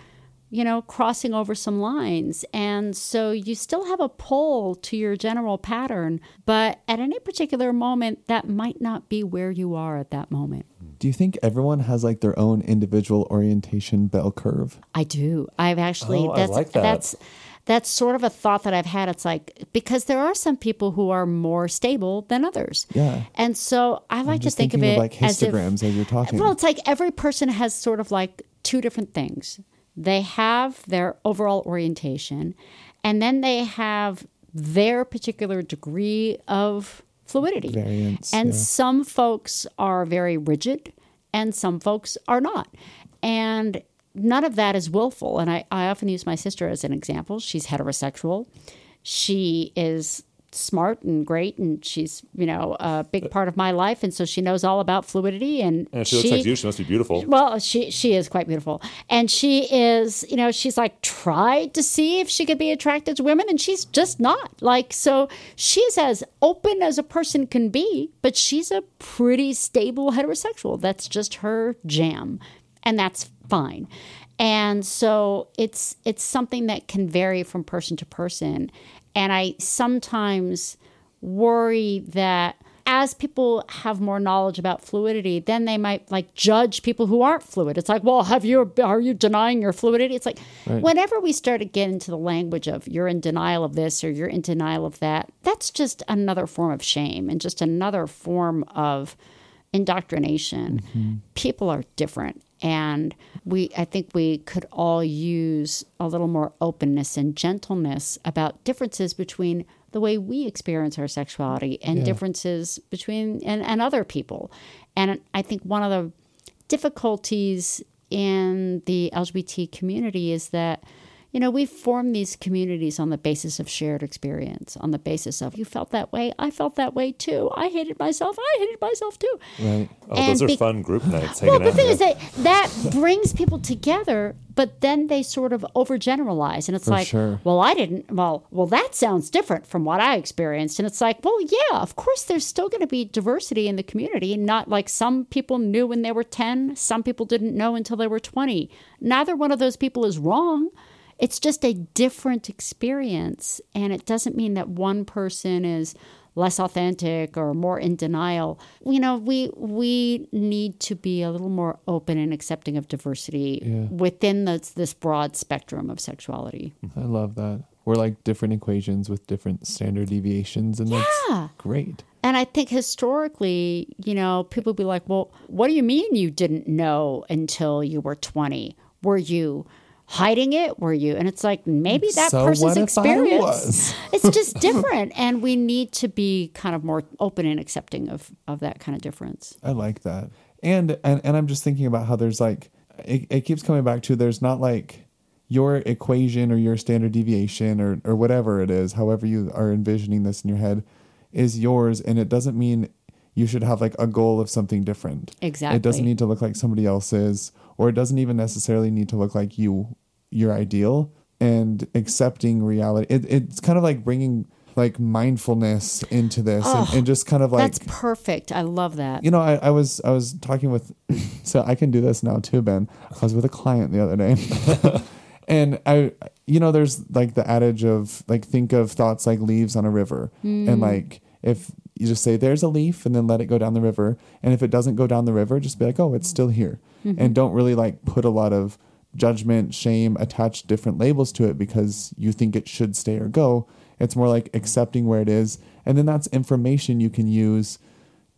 you know, crossing over some lines. And so you still have a pull to your general pattern, but at any particular moment, that might not be where you are at that moment. Do you think everyone has like their own individual orientation bell curve? I do. I've actually, Oh, I that's, like that. that's, that's sort of a thought that I've had. It's like, because there are some people who are more stable than others. Yeah. And so I like to think of it of like as if, histograms as you're talking. Well, it's like every person has sort of like two different things. They have their overall orientation, and then they have their particular degree of fluidity. Variance, And yeah. some folks are very rigid, and some folks are not. And none of that is willful. And I, I often use my sister as an example. She's heterosexual. She is smart and great and she's you know a big uh, part of my life and so she knows all about fluidity and, And she looks like you, she must be beautiful. well, she she is quite beautiful, and she is you know she's like tried to see if she could be attracted to women, and she's just not like so. She's as open as a person can be, but she's a pretty stable heterosexual. That's just her jam, and that's fine. And so it's it's something that can vary from person to person, and I sometimes worry that as people have more knowledge about fluidity, then they might like judge people who aren't fluid. It's like, well, have you are you denying your fluidity? It's like whenever we start to get into the language of you're in denial of this or you're in denial of that, that's just another form of shame and just another form of indoctrination. Mm-hmm. People are different. And we, I think we could all use a little more openness and gentleness about differences between the way we experience our sexuality and differences between and, and other people. And I think one of the difficulties in the LGBT community is that you know, we form these communities on the basis of shared experience, on the basis of you felt that way, I felt that way too. I hated myself, I hated myself too. right. Oh, and those are be- fun group nights Well, the thing is that that brings people together, but then they sort of overgeneralize, and it's For like, sure. well, I didn't. Well, well, that sounds different from what I experienced, and it's like, well, yeah, of course, there's still going to be diversity in the community, and not like some people knew when they were ten, some people didn't know until they were twenty. Neither one of those people is wrong. It's just a different experience, and it doesn't mean that one person is less authentic or more in denial. You know, we we need to be a little more open and accepting of diversity within this this broad spectrum of sexuality. I love that. We're like different equations with different standard deviations, and Yeah. that's great. And I think historically, you know, people be like, "Well, what do you mean you didn't know until you were 20? Were you hiding it? Were you?" And it's like maybe that So person's what if I experience it's just different and we need to be kind of more open and accepting of of that kind of difference. I like that. And and and I'm just thinking about how there's like it, it keeps coming back to there's not like your equation or your standard deviation or, or whatever it is, however you are envisioning this in your head, is yours. And it doesn't mean you should have like a goal of something different. Exactly. It doesn't need to look like somebody else's, or it doesn't even necessarily need to look like you, your ideal. And accepting reality, it, it's kind of like bringing like mindfulness into this and, and just kind of like That's perfect. I love that. you know, I, I was I was talking with, so I can do this now too, Ben. I was with a client the other day, and I, you know, there's like the adage of like think of thoughts like leaves on a river, and hmm. like if you just say there's a leaf and then let it go down the river, and if it doesn't go down the river, just be like, oh, it's still here, Mm-hmm. and don't really like put a lot of judgment, shame, attach different labels to it because you think it should stay or go. It's more like accepting where it is, and then that's information you can use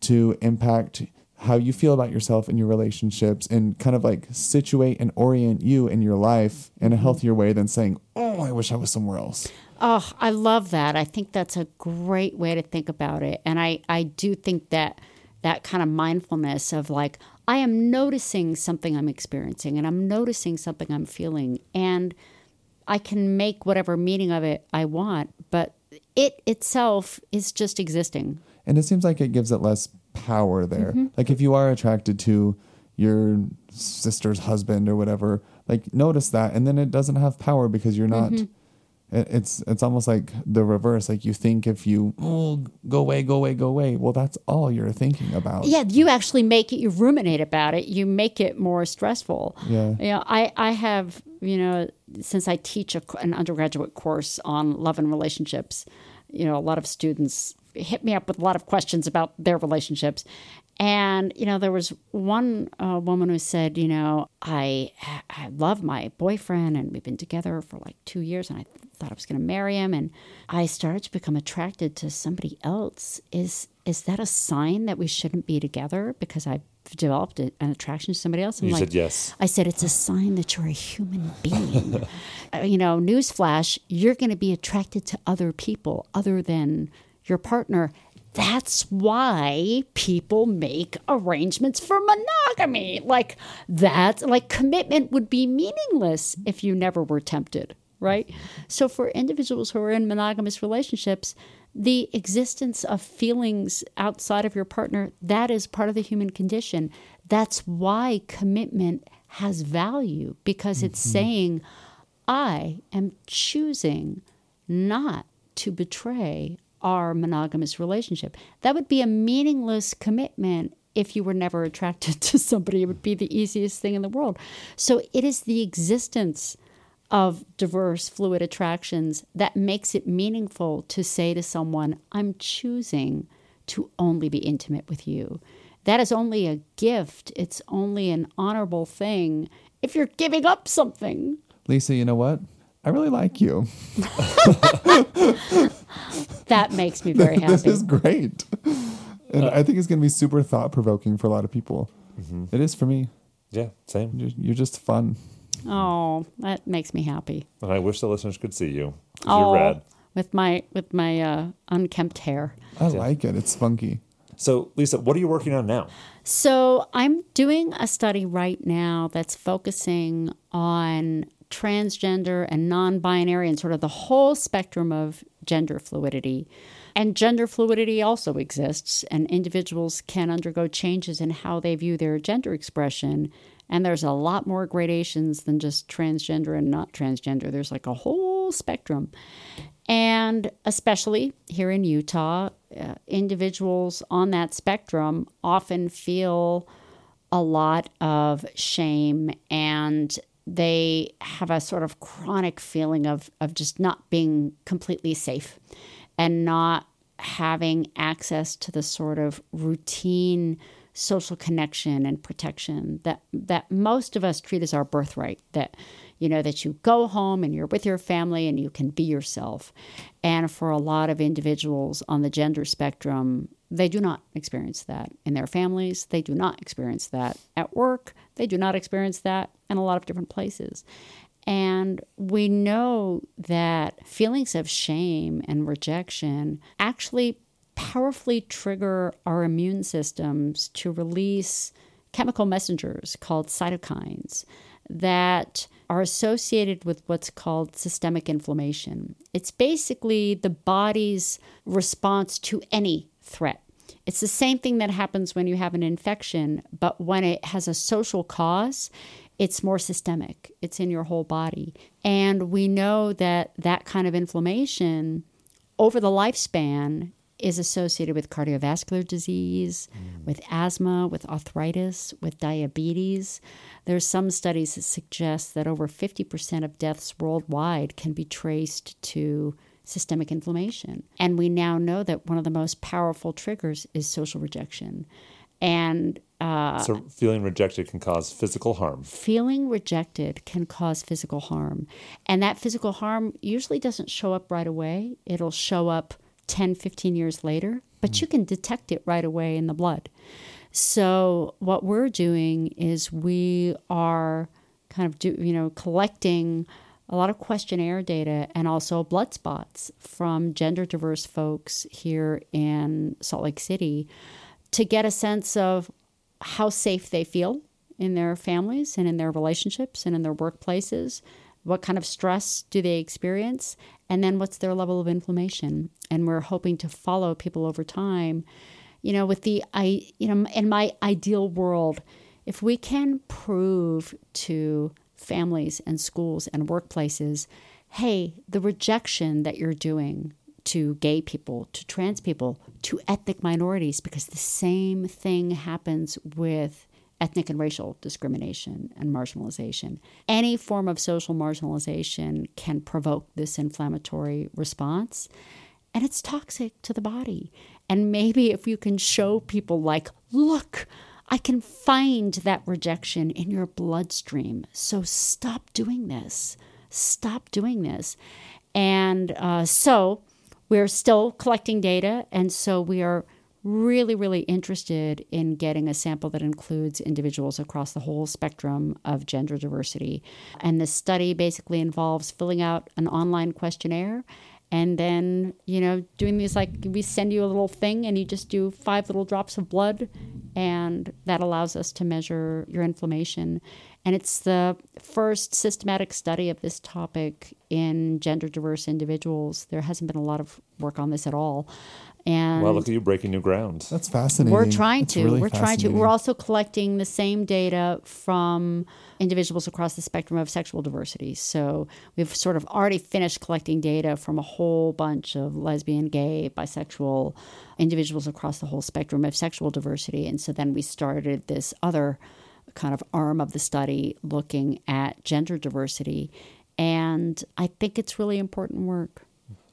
to impact how you feel about yourself and your relationships and kind of like situate and orient you in your life in a mm-hmm. healthier way than saying, Oh, I wish I was somewhere else. Oh, I love that. I think that's a great way to think about it. And I, I do think that that kind of mindfulness of like, I am noticing something I'm experiencing and I'm noticing something I'm feeling. And I can make whatever meaning of it I want, but it itself is just existing. And it seems like it gives it less power there. Mm-hmm. Like if you are attracted to your sister's husband or whatever, like notice that and then it doesn't have power because you're not it- it's it's almost like the reverse. Like you think if you oh go away, go away, go away. Well, that's all you're thinking about. Yeah, you actually make it, you ruminate about it, you make it more stressful. Yeah. You know, I, I have, you know, since I teach a, an undergraduate course on love and relationships, you know, a lot of students hit me up with a lot of questions about their relationships. And, you know, there was one uh, woman who said, you know, I, I love my boyfriend and we've been together for like two years and I thought I was going to marry him. And I started to become attracted to somebody else. Is, is that a sign that we shouldn't be together because I've developed a- an attraction to somebody else? I'm You like, said yes. I said, it's a sign that you're a human being. Uh, you know, newsflash, you're going to be attracted to other people other than your partner. That's why people make arrangements for monogamy. Like that, like commitment would be meaningless if you never were tempted, right? So for individuals who are in monogamous relationships, the existence of feelings outside of your partner, that is part of the human condition. That's why commitment has value because it's mm-hmm. saying, I am choosing not to betray our monogamous relationship. That would be a meaningless commitment if you were never attracted to somebody. It would be the easiest thing in the world. So it is the existence of diverse fluid attractions that makes it meaningful to say to someone, I'm choosing to only be intimate with you. That is only a gift. It's only an honorable thing if you're giving up something. Lisa, you know what? I really like you. That makes me very happy. this is great. And I think it's going to be super thought provoking for a lot of people. It is for me. Yeah, same. You're, you're just fun. Oh, that makes me happy. And I wish the listeners could see you. 'cause Oh, You're rad. with my with my uh, unkempt hair. I like it. It's funky. So, Lisa, what are you working on now? So I'm doing a study right now that's focusing on transgender and non-binary and sort of the whole spectrum of gender fluidity. And gender fluidity also exists, and individuals can undergo changes in how they view their gender expression. And there's a lot more gradations than just transgender and not transgender. There's like a whole spectrum. And especially here in Utah, uh, individuals on that spectrum often feel a lot of shame and they have a sort of chronic feeling of, of just not being completely safe and not having access to the sort of routine social connection and protection that that most of us treat as our birthright that you know that you go home and you're with your family and you can be yourself. And for a lot of individuals on the gender spectrum they do not experience that in their families. They do not experience that at work. They do not experience that in a lot of different places. And we know that feelings of shame and rejection actually powerfully trigger our immune systems to release chemical messengers called cytokines that are associated with what's called systemic inflammation. It's basically the body's response to any threat. It's the same thing that happens when you have an infection, but when it has a social cause, it's more systemic. It's in your whole body. And we know that that kind of inflammation over the lifespan is associated with cardiovascular disease, mm. with asthma, with arthritis, with diabetes. There's some studies that suggest that over 50% of deaths worldwide can be traced to systemic inflammation. And we now know that one of the most powerful triggers is social rejection. And uh, so, feeling rejected can cause physical harm. Feeling rejected can cause physical harm. And that physical harm usually doesn't show up right away, it'll show up 10, 15 years later, but mm. you can detect it right away in the blood. So, what we're doing is we are kind of do, you know, collecting a lot of questionnaire data and also blood spots from gender diverse folks here in Salt Lake City to get a sense of how safe they feel in their families and in their relationships and in their workplaces. What kind of stress do they experience? And then what's their level of inflammation? And we're hoping to follow people over time. You know, with the, I, you know, in my ideal world, if we can prove to families and schools and workplaces hey, the rejection that you're doing to gay people, to trans people, to ethnic minorities, because the same thing happens with ethnic and racial discrimination and marginalization. Any form of social marginalization can provoke this inflammatory response, and it's toxic to the body. And maybe if you can show people, like, look, I can find that rejection in your bloodstream. So stop doing this. Stop doing this. And uh, so, we're still collecting data, and so we are really, really interested in getting a sample that includes individuals across the whole spectrum of gender diversity. And this study basically involves filling out an online questionnaire and then, you know, doing these like we send you a little thing and you just do five little drops of blood, and that allows us to measure your inflammation. And it's the first systematic study of this topic in gender diverse individuals. There hasn't been a lot of work on this at all. And well, look at you breaking new ground. That's fascinating. We're trying That's to. Really we're trying to. We're also collecting the same data from individuals across the spectrum of sexual diversity. So we've sort of already finished collecting data from a whole bunch of lesbian, gay, bisexual individuals across the whole spectrum of sexual diversity. And so then we started this other kind of arm of the study looking at gender diversity. And I think it's really important work.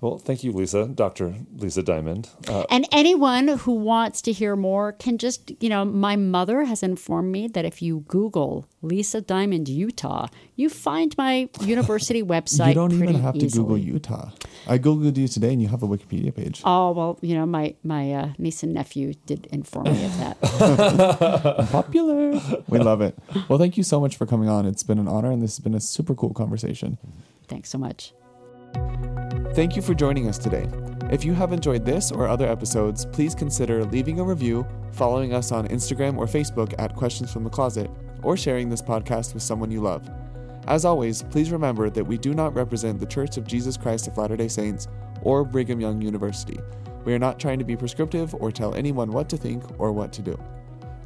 Well, thank you, Lisa, Dr. Lisa Diamond. Uh, and anyone who wants to hear more can just, you know, my mother has informed me that if you Google Lisa Diamond, Utah, you find my university website. you don't even have easily. to Google Utah. I Googled you today and you have a Wikipedia page. Oh, well, you know, my, my uh, niece and nephew did inform me of that. Popular. We love it. Well, thank you so much for coming on. It's been an honor and this has been a super cool conversation. Thanks so much. Thank you for joining us today. If you have enjoyed this or other episodes, please consider leaving a review, following us on Instagram or Facebook at Questions from the Closet, or sharing this podcast with someone you love. As always, please remember that we do not represent the Church of Jesus Christ of Latter day Saints or Brigham Young University. We are not trying to be prescriptive or tell anyone what to think or what to do.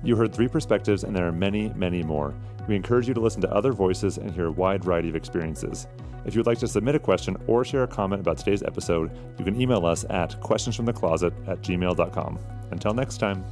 You heard three perspectives, and there are many, many more. We encourage you to listen to other voices and hear a wide variety of experiences. If you would like to submit a question or share a comment about today's episode, you can email us at questionsfromthecloset at gmail.com. Until next time.